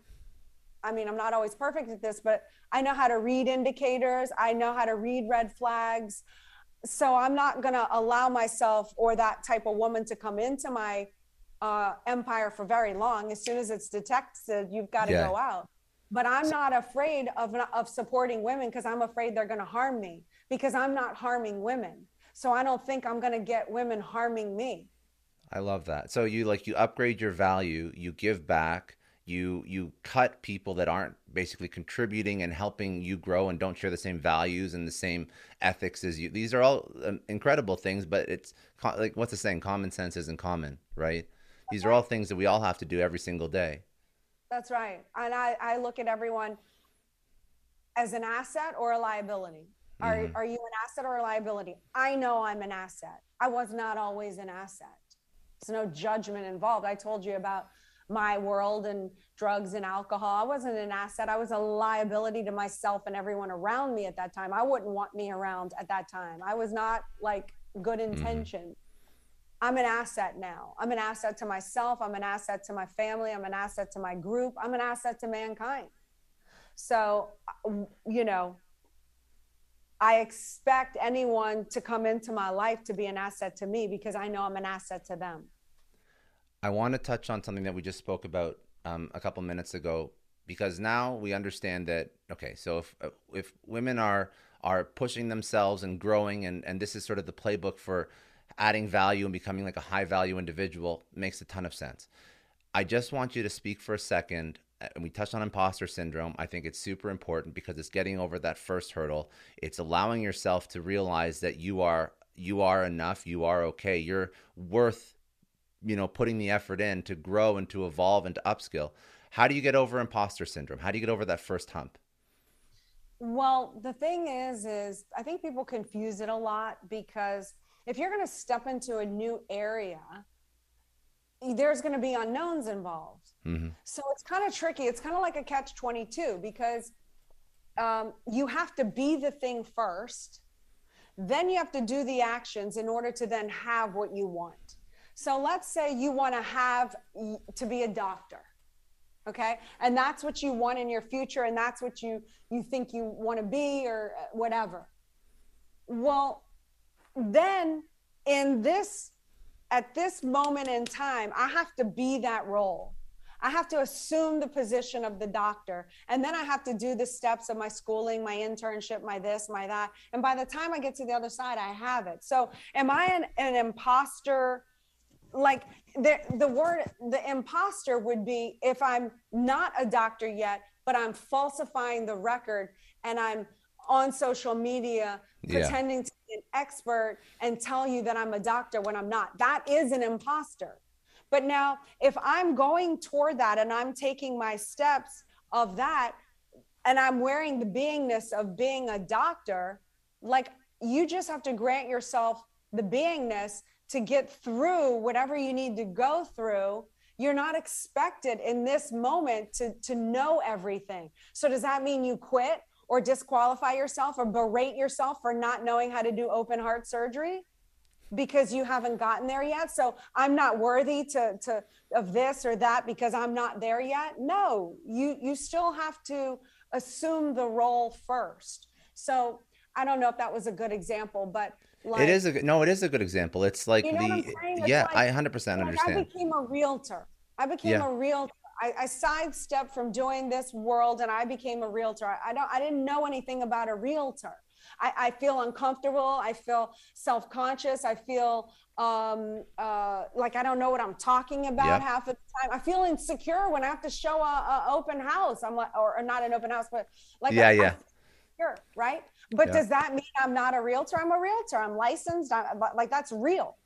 Speaker 2: I mean, I'm not always perfect at this, but I know how to read indicators. I know how to read red flags. So I'm not going to allow myself or that type of woman to come into my uh, empire for very long. As soon as it's detected, you've got to yeah. go out. But I'm not afraid of, of supporting women because I'm afraid they're going to harm me because I'm not harming women. So I don't think I'm going to get women harming me.
Speaker 1: I love that. So you like you upgrade your value, you give back, you you cut people that aren't basically contributing and helping you grow and don't share the same values and the same ethics as you. These are all um, incredible things but it's like what's the saying? Common sense isn't common right? These are all things that we all have to do every single day.
Speaker 2: That's right. And i i look at everyone as an asset or a liability. Are, mm-hmm. are you an asset or a liability? I know i'm an asset. I was not always an asset. There's no judgment involved. I told you about my world and drugs and alcohol. I wasn't an asset. I was a liability to myself and everyone around me at that time. I wouldn't want me around at that time. I was not like good mm-hmm. intention. Mm-hmm. I'm an asset now. I'm an asset to myself. I'm an asset to my family. I'm an asset to my group. I'm an asset to mankind. So, uh, you know, I expect anyone to come into my life to be an asset to me because I know I'm an asset to them.
Speaker 1: I want to touch on something that we just spoke about um, a couple minutes ago because now we understand that okay, so if if women are are pushing themselves and growing and and this is sort of the playbook for adding value and becoming like a high value individual makes a ton of sense. I just want you to speak for a second uh, and we touched on imposter syndrome. I think it's super important because it's getting over that first hurdle. It's allowing yourself to realize that you are you are enough, you are okay. You're worth you know putting the effort in to grow and to evolve and to upskill. How do you get over imposter syndrome? How do you get over that first hump?
Speaker 2: Well the thing is is i think people confuse it a lot because if you're going to step into a new area there's going to be unknowns involved. Mm-hmm. so it's kind of tricky. It's kind of like a catch 22 because um, you have to be the thing first then you have to do the actions in order to then have what you want so let's say you want to have to be a doctor. Okay? And that's what you want in your future and that's what you you think you want to be or whatever. Well, then in this at this moment in time, I have to be that role. I have to assume the position of the doctor. And then I have to do the steps of my schooling, my internship, my this, my that. And by the time I get to the other side, I have it. So am I an, an imposter? Like the, the word, the imposter would be if I'm not a doctor yet, but I'm falsifying the record and I'm on social media
Speaker 1: Yeah.
Speaker 2: pretending to be an expert and tell you that I'm a doctor when I'm not. That is an imposter. But now, if I'm going toward that and I'm taking my steps of that and I'm wearing the beingness of being a doctor, like you just have to grant yourself the beingness to get through whatever you need to go through. You're not expected in this moment to, to know everything. So, does that mean you quit or disqualify yourself or berate yourself for not knowing how to do open heart surgery? because you haven't gotten there yet so i'm not worthy to to of this or that because i'm not there yet no you you still have to assume the role first so i don't know if that was a good example but like,
Speaker 1: it is a good, no, it is a good example. It's like
Speaker 2: You know
Speaker 1: the? Yeah,
Speaker 2: like-
Speaker 1: I 100%
Speaker 2: like, I became a realtor. I became
Speaker 1: Yeah.
Speaker 2: a realtor. I, I sidestepped from doing this world and I became a realtor. I, I don't I didn't know anything about a realtor. I, I feel uncomfortable. I feel self-conscious. I feel um, uh, like I don't know what I'm talking about
Speaker 1: Yeah.
Speaker 2: half of the time. I feel insecure when I have to show a, a open house. I'm like, or, or not an open house, but like
Speaker 1: Yeah,
Speaker 2: I
Speaker 1: yeah.
Speaker 2: insecure, right? But
Speaker 1: Yeah.
Speaker 2: does that mean I'm not a realtor? I'm a realtor. I'm licensed. I, but, like that's real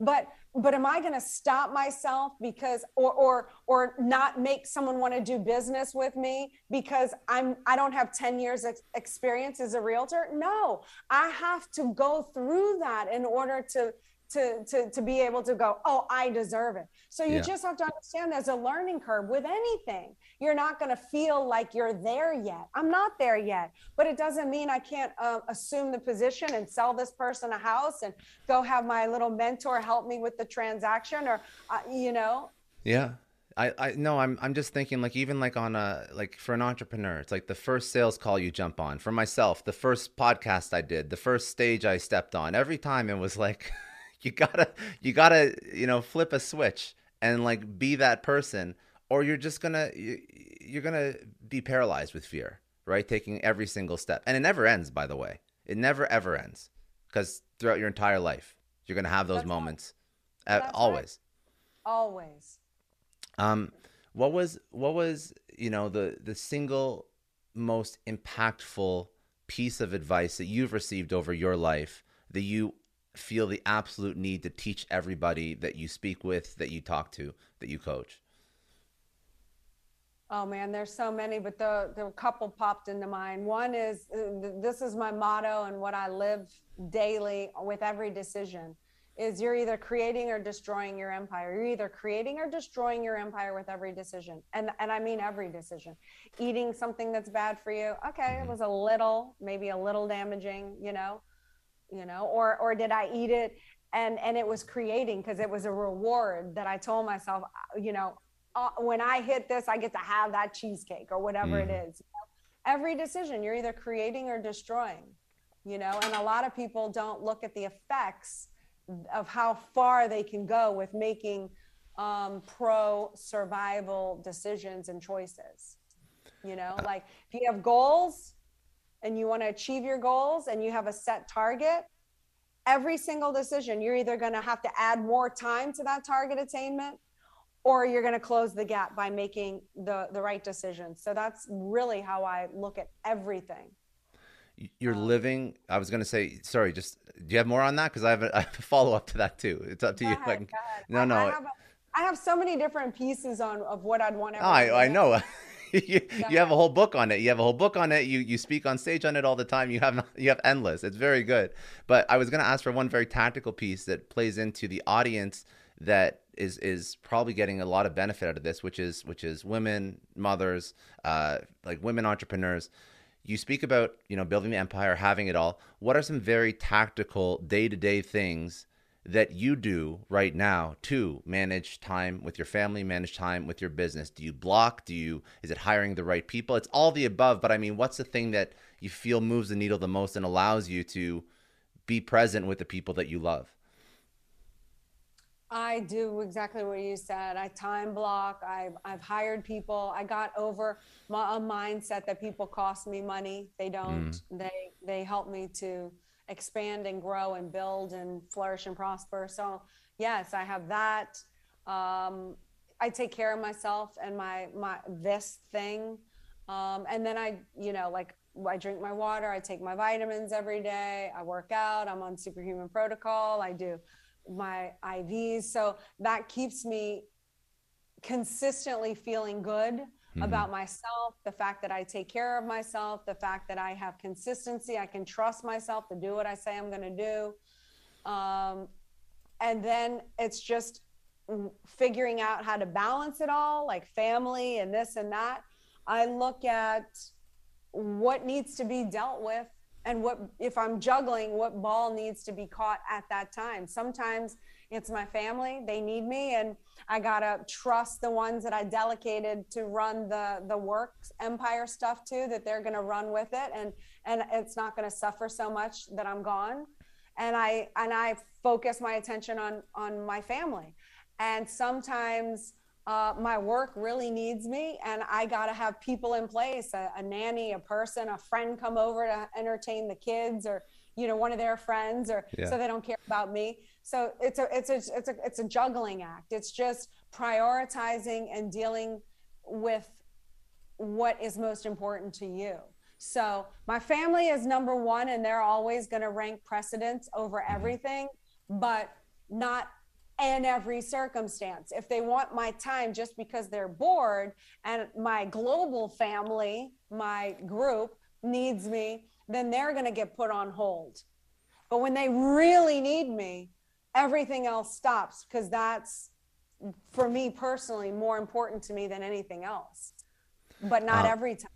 Speaker 2: but but am i going to stop myself because or or or not make someone want to do business with me because i'm i don't have 10 years ex- experience as a realtor no i have to go through that in order to to to, to be able to go oh i deserve it so you
Speaker 1: Yeah.
Speaker 2: just have to understand there's a learning curve with anything you're not going to feel like you're there yet i'm not there yet but it doesn't mean i can't uh, assume the position and sell this person a house and go have my little mentor help me with the transaction or uh, you know
Speaker 1: Yeah. I, I no, I'm I'm just thinking like even like on a like for an entrepreneur, it's like the first sales call you jump on. For myself, the first podcast I did, the first stage I stepped on, every time it was like *laughs* *laughs* you gotta you gotta, you know, flip a switch and like be that person or you're just gonna you, you're gonna be paralyzed with fear, right? Taking every single step. And it never ends, by the way. It never ever ends. Because throughout your entire life, you're gonna have those
Speaker 2: That's
Speaker 1: moments.
Speaker 2: That's right.
Speaker 1: always.
Speaker 2: always
Speaker 1: Um, what was what was you know the the single most impactful piece of advice that you've received over your life that you feel the absolute need to teach everybody that you speak with, that you talk to, that you coach?
Speaker 2: Oh man, there's so many, but the the couple popped into mind. One is uh, this is my motto and what I live daily with every decision is you're either creating or destroying your empire. You're either creating or destroying your empire with every decision. And and I mean every decision. Eating something that's bad for you. Okay, it was a little, maybe a little damaging, you know. You know, or or did I eat it and and it was creating because it was a reward that I told myself, uh, you know, uh, when I hit this, I get to have that cheesecake or whatever it is. You know? Every decision, you're either creating or destroying, you know, and a lot of people don't look at the effects of how far they can go with making um, pro survival decisions and choices. You know, like if you have goals and you want to achieve your goals and you have a set target, every single decision, you're either going to have to add more time to that target attainment or you're going to close the gap by making the the right decisions so that's really how i look at everything
Speaker 1: You're um, living. I was gonna say. Sorry. Just do you have more on that? Because I have a, *laughs* I have a follow up to that too. It's up to you.
Speaker 2: ahead,
Speaker 1: I can- No,
Speaker 2: I-
Speaker 1: no.
Speaker 2: I have, a, I have so many different pieces on of what i'd want oh,
Speaker 1: I
Speaker 2: to
Speaker 1: I
Speaker 2: know. *laughs*
Speaker 1: you, you have a whole book on it. You have a whole book on it. You you speak on stage on it all the time. You have you have endless. It's very good. But I was going to ask for one very tactical piece that plays into the audience that is is probably getting a lot of benefit out of this, which is which is women, mothers, uh, like women entrepreneurs. You speak about you know building the empire, having it all. What are some very tactical day to day things? That you do right now to manage time with your family, manage time with your business? Do you block? Do you is it hiring the right people? It's all the above, but I mean, what's the thing that you feel moves the needle the most and allows you to be present with the people that you love?
Speaker 2: I do exactly what you said. I time block. I've, I've hired people. I got over my, a mindset that people cost me money. They don't. Mm. They they help me to expand and grow and build and flourish and prosper. So yes, I have that. Um, I take care of myself and my my this thing, um, and then I you know like I drink my water. I take my vitamins every day. I work out. I'm on superhuman protocol. I do my IVs. So that keeps me consistently feeling good mm-hmm. about myself, the fact that I take care of myself, the fact that I have consistency, I can trust myself to do what I say I'm going to do. Um, and then it's just figuring out how to balance it all, like family and this and that. I look at what needs to be dealt with and what if i'm juggling what ball needs to be caught at that time sometimes it's my family. They need me and i gotta trust the ones that i delegated to run the the work empire stuff to, that they're gonna run with it and and it's not gonna suffer so much that i'm gone. And i and i focus my attention on on my family. And sometimes uh, my work really needs me and i got to have people in place a, a, nanny a person a friend come over to entertain the kids or you know one of their friends or yeah. so they don't care about me so it's a it's a it's a it's a juggling act it's just prioritizing and dealing with what is most important to you so my family is number one and they're always going to rank precedence over mm-hmm. everything but not in every circumstance. If they want my time just because they're bored and my global family, my group needs me, then they're going to get put on hold. But when they really need me, everything else stops because that's for me personally more important to me than anything else. But not uh, every time.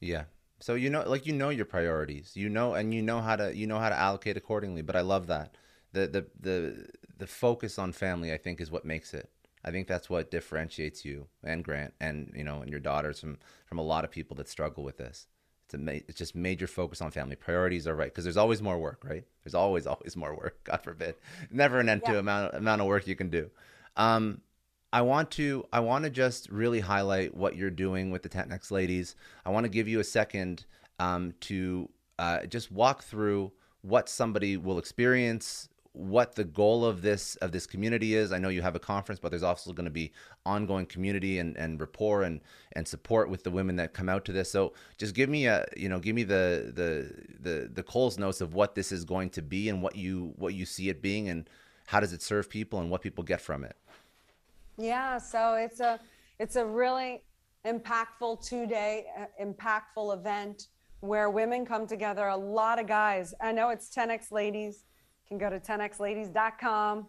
Speaker 1: Yeah. So you know like you know your priorities. You know and you know how to you know how to allocate accordingly, but I love that. The the the the focus on family, I think, is what makes it. I think that's what differentiates you and Grant and you know and your daughters from from a lot of people that struggle with this. It's a ma- it's just major focus on family. Priorities are right because there's always more work, right? There's always always more work. *laughs* God forbid, never an end yeah. to amount amount of work you can do. Um, I want to I want to just really highlight what you're doing with the 10X ladies. I want to give you a second um, to uh, just walk through what somebody will experience what the goal of this of this community is. I know you have a conference, but there's also going to be ongoing community and, and rapport and, and support with the women that come out to this. So just give me a you know give me the the the the Coles notes of what this is going to be and what you what you see it being and how does it serve people and what people get from it.
Speaker 2: Yeah, so it's a it's a really impactful two day uh, impactful event where women come together. A lot of guys. I know it's 10x ladies can go to 10xladies.com.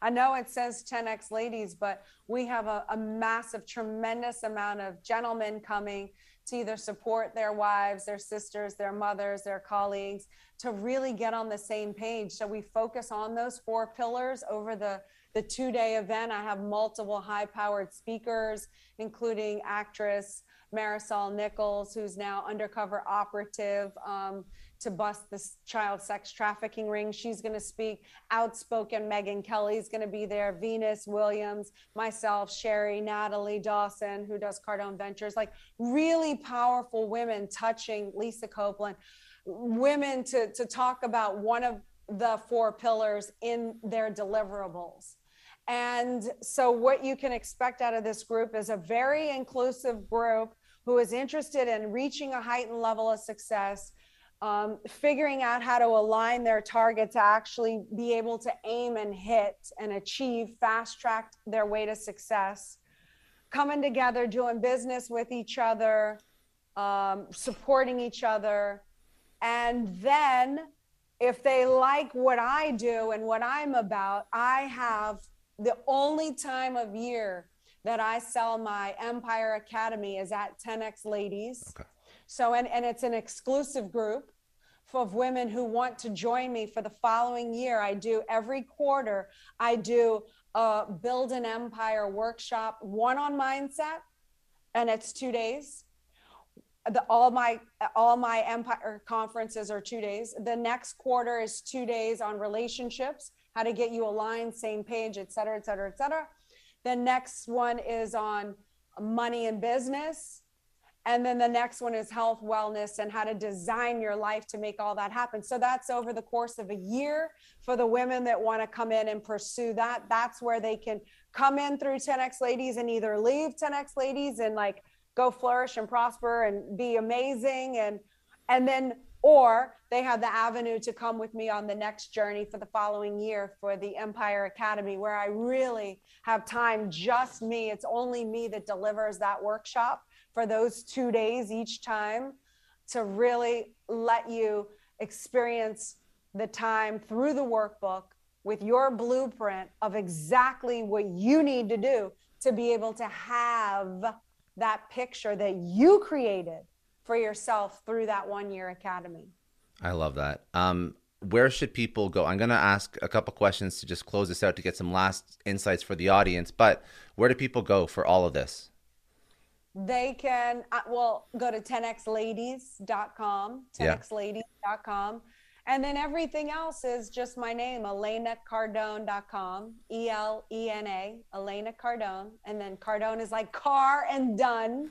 Speaker 2: I know it says 10x ladies, but we have a, a, massive, tremendous amount of gentlemen coming to either support their wives, their sisters, their mothers, their colleagues to really get on the same page. So we focus on those four pillars over the, the two day event. I have multiple high powered speakers, including actress Marisol Nichols, who's now undercover operative. Um, to bust this child sex trafficking ring. She's going to speak. Outspoken Megyn Kelly's going to be there. Venus Williams, myself, Sherry, Natalie Dawson, who does Cardone Ventures, like really powerful women touching Lisa Copeland, women to, to talk about one of the four pillars in their deliverables. And so, what you can expect out of this group is a very inclusive group who is interested in reaching a heightened level of success, um, figuring out how to align their target to actually be able to aim and hit and achieve fast track their way to success. Coming together doing business with each other um, supporting each other. And then if they like what i do and what i'm about i have the only time of year that i sell my empire academy is at 10x ladies. Okay so, and, and it's an exclusive group of women who want to join me for the following year. I do every quarter, I do a build an empire workshop, one on mindset, and it's two days. The, all my all my empire conferences are two days. The next quarter is two days on relationships, how to get you aligned, same page, et cetera, et cetera, et cetera. The next one is on money and business. And then the next one is health, wellness, and how to design your life to make all that happen. So that's over the course of a year for the women that want to come in and pursue that. That's where they can come in through 10X Ladies and either leave 10X Ladies and like go flourish and prosper and be amazing and and then or they have the avenue to come with me on the next journey for the following year for the Empire Academy, where I really have time, just me. It's only me that delivers that workshop for those two days each time to really let you experience the time through the workbook with your blueprint of exactly what you need to do to be able to have that picture that you created for yourself through that one year academy.
Speaker 1: I love that. Um, where should people go? I'm going to ask a couple questions to just close this out to get some last insights for the audience. But where do people go for all of this?
Speaker 2: They can, uh, well, go to 10xladies.com, 10xladies.com. And then everything else is just my name, elena elenacardone.com, E L E N A, Elena Cardone. And then Cardone is like car and done.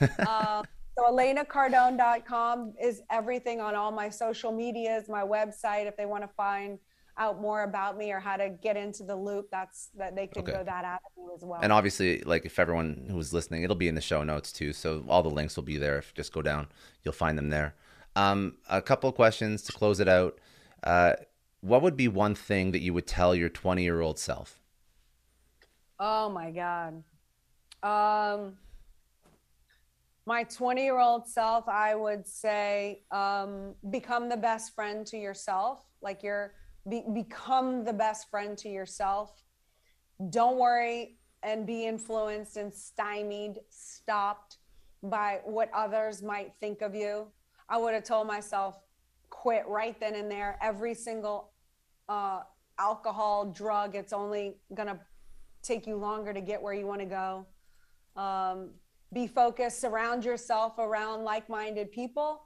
Speaker 2: uh, *laughs* so elenacardone.com is everything on all my social medias, my website. If they want to find out more about me or how to get into the loop, that's that they could okay. go that avenue as well.
Speaker 1: And obviously, like if everyone who's listening, it'll be in the show notes too. So all the links will be there. If you just go down, you'll find them there. Um, a couple of questions to close it out. Uh, what would be one thing that you would tell your 20 year old self?
Speaker 2: Oh my God. Um, my 20 year old self, I would say, um, become the best friend to yourself. Like you're, be, become the best friend to yourself. Don't worry and be influenced and stymied, stopped by what others might think of you. I would have told myself, quit right then and there. Every single uh, alcohol, drug, it's only going to take you longer to get where you want to go. Um, be focused surround yourself around like-minded people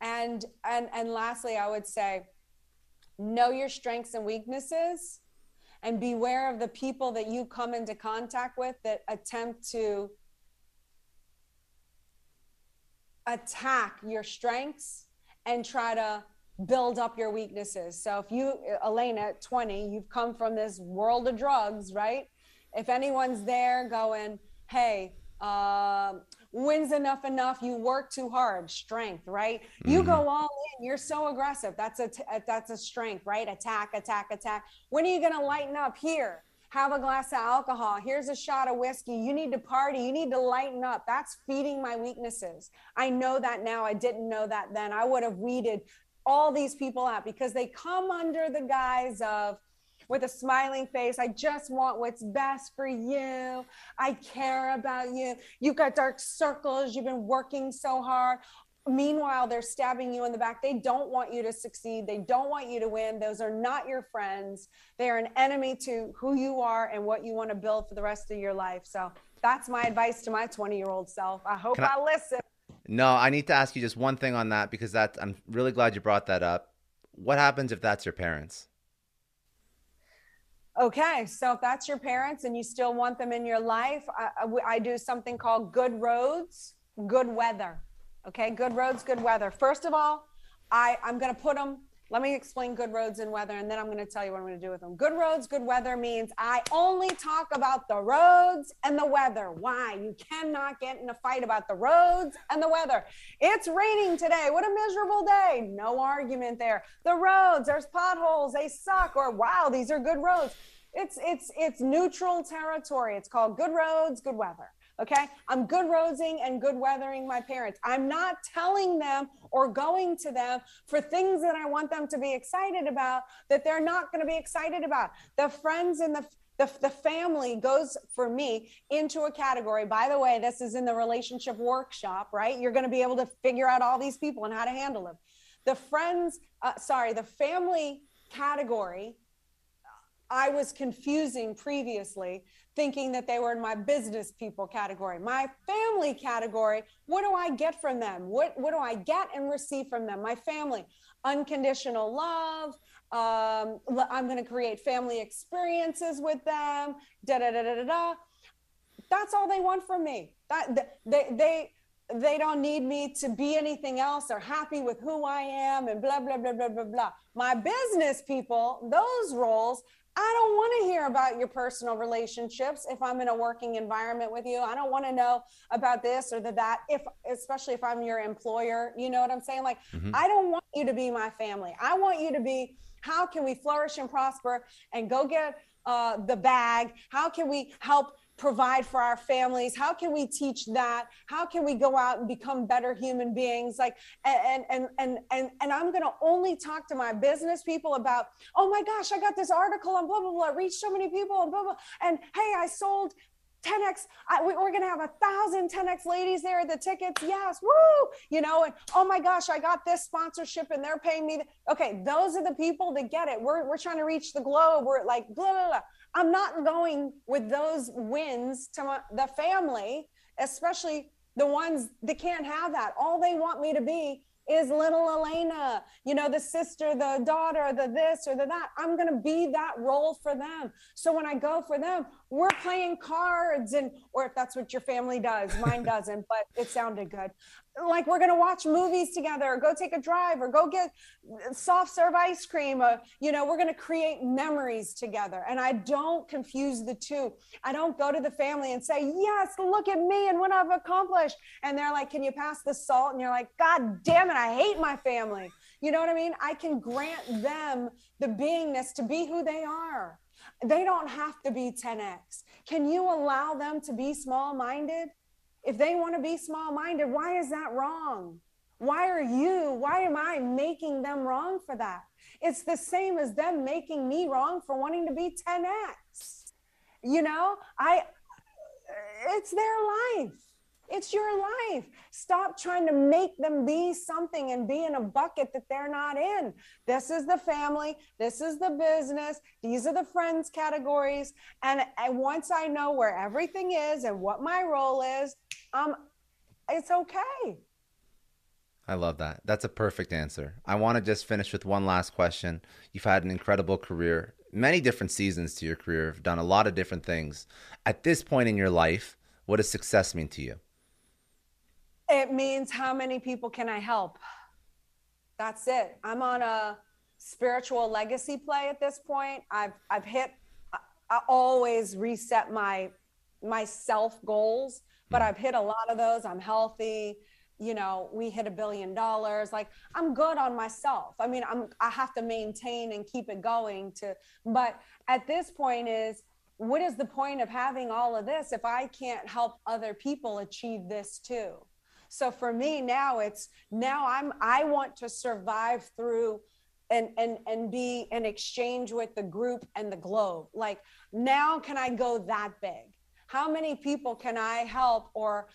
Speaker 2: and and and lastly i would say know your strengths and weaknesses and beware of the people that you come into contact with that attempt to attack your strengths and try to build up your weaknesses. So if you elena at 20 you've come from this world of drugs right? If anyone's there going hey uh, when's enough enough you work too hard. Strength right? Mm-hmm. you go all in. You're so aggressive. That's a t- that's a strength right? Attack attack attack. When are you going to lighten up? Here have a glass of alcohol. Here's a shot of whiskey. You need to party. You need to lighten up. That's feeding my weaknesses. I know that now. I didn't know that then. I would have weeded all these people out because they come under the guise of with a smiling face. I just want what's best for you. I care about you. You've got dark circles. You've been working so hard. Meanwhile, they're stabbing you in the back. They don't want you to succeed. They don't want you to win. Those are not your friends. They are an enemy to who you are and what you want to build for the rest of your life. So that's my advice to my 20 year old self. I hope I, I listen.
Speaker 1: No, I need to ask you just one thing on that because that I'm really glad you brought that up. What happens if that's your parents?
Speaker 2: Okay, so if that's your parents and you still want them in your life, I, I, do something called good roads, good weather. Okay, good roads, good weather. First of all, I, I'm going to put them, let me explain good roads and weather, and then I'm going to tell you what I'm going to do with them. Good roads, good weather means I only talk about the roads and the weather. Why? You cannot get in a fight about the roads and the weather. It's raining today. What a miserable day. No argument there. The roads, there's potholes, they suck, or wow, these are good roads. It's it's it's neutral territory. It's called good roads, good weather. Okay. I'm good roadsing and good weathering my parents. I'm not telling them or going to them for things that I want them to be excited about that they're not going to be excited about. The friends and the the, the family goes for me into a category. By the way, this is in the relationship workshop, right? You're going to be able to figure out all these people and how to handle them. The friends, uh, sorry, the family category I was confusing previously, thinking that they were in my business people category, my family category. What do I get from them? What what do I get and receive from them? My family, unconditional love. Um, I'm going to create family experiences with them. Da da da da da da. That's all they want from me. That they they they don't need me to be anything else. They're happy with who I am and blah blah blah blah blah blah. My business people, those roles I don't want to hear about your personal relationships if I'm in a working environment with you. I don't want to know about this or the that if especially if I'm your employer, you know what I'm saying? Like mm-hmm. I don't want you to be my family. I want you to be how can we flourish and prosper and go get uh, the bag? How can we help provide for our families? How can we teach that? How can we go out and become better human beings? Like and and and and, and i'm going to only talk to my business people about oh my gosh i got this article and blah blah blah I reached so many people and blah blah and hey i sold 10x I, we, are going to have a thousand 10x ladies there at the tickets yes woo! You know and oh my gosh i got this sponsorship and they're paying me okay those are the people that get it. We're, we're trying to reach the globe. We're like blah blah blah I'm not going with those wins to my, the family, especially the ones that can't have that. All they want me to be is little Elena, you know, the sister, the daughter, the this or the that. I'm going to be that role for them. So when I go for them, we're playing cards and, or if that's what your family does, mine *laughs* doesn't, but it sounded good like we're going to watch movies together or go take a drive or go get soft serve ice cream or, you know we're going to create memories together. And i don't confuse the two. I don't go to the family and say yes look at me and what i've accomplished. And they're like can you pass the salt? And you're like god damn it i hate my family. You know what i mean? I can grant them the beingness to be who they are. They don't have to be 10x can you allow them to be small minded if they want to be small minded, why is that wrong? Why are you, why am I making them wrong for that? It's the same as them making me wrong for wanting to be 10x. You know, I, it's their life. It's your life. Stop trying to make them be something and be in a bucket that they're not in. This is the family. This is the business. These are the friends categories. And, and once I know where everything is and what my role is, um, it's okay.
Speaker 1: I love that. That's a perfect answer. I want to just finish with one last question. You've had an incredible career, many different seasons to your career, have done a lot of different things. At this point in your life, what does success mean to you?
Speaker 2: It means how many people can I help? That's it. I'm on a spiritual legacy play at this point. I've I've hit I always reset my my self goals, but. I've hit a lot of those. I'm healthy. You know, we hit a billion dollars. Like I'm good on myself. I mean, I'm I have to maintain and keep it going to but at this point is what is the point of having all of this if I can't help other people achieve this too? So for me now it's now I'm I want to survive through and and and be in exchange with the group and the globe. Like now can I go that big? How many people can I help or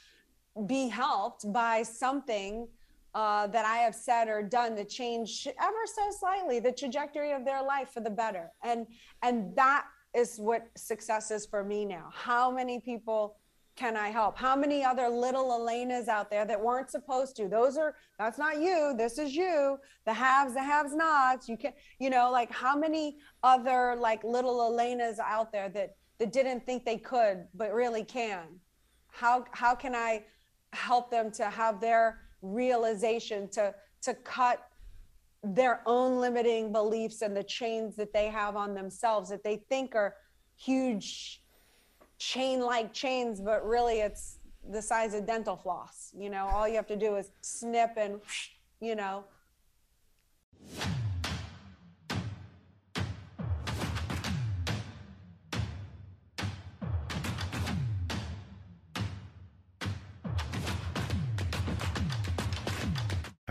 Speaker 2: be helped by something uh, that I have said or done to change ever so slightly the trajectory of their life for the better? And and that is what success is for me now. How many people can I help? How many other little Elenas out there that weren't supposed to? Those are that's not you. This is you. The haves, the haves nots. You can, you know, like how many other like little Elenas out there that that didn't think they could but really can? How how can I help them to have their realization to to cut their own limiting beliefs and the chains that they have on themselves that they think are huge chain like chains, but really it's the size of dental floss. You know, all you have to do is snip and, you know.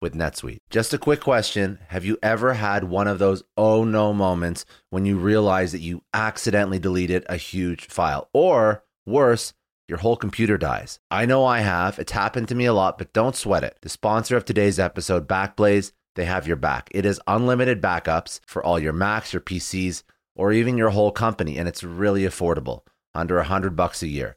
Speaker 1: with NetSuite. Just a quick question Have you ever had one of those oh no moments when you realize that you accidentally deleted a huge file? Or worse, your whole computer dies. I know I have. It's happened to me a lot, but don't sweat it. The sponsor of today's episode, Backblaze, they have your back. It is unlimited backups for all your Macs, your PCs, or even your whole company, and it's really affordable, under a hundred bucks a year.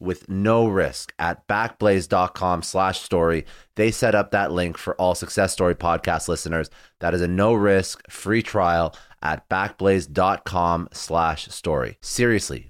Speaker 1: with no risk at backblaze.com slash story. They set up that link for all Success Story podcast listeners. That is a no risk free trial at backblaze.com slash story. Seriously,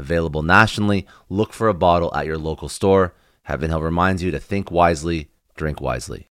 Speaker 1: Available nationally, look for a bottle at your local store. Heaven Hill reminds you to think wisely, drink wisely.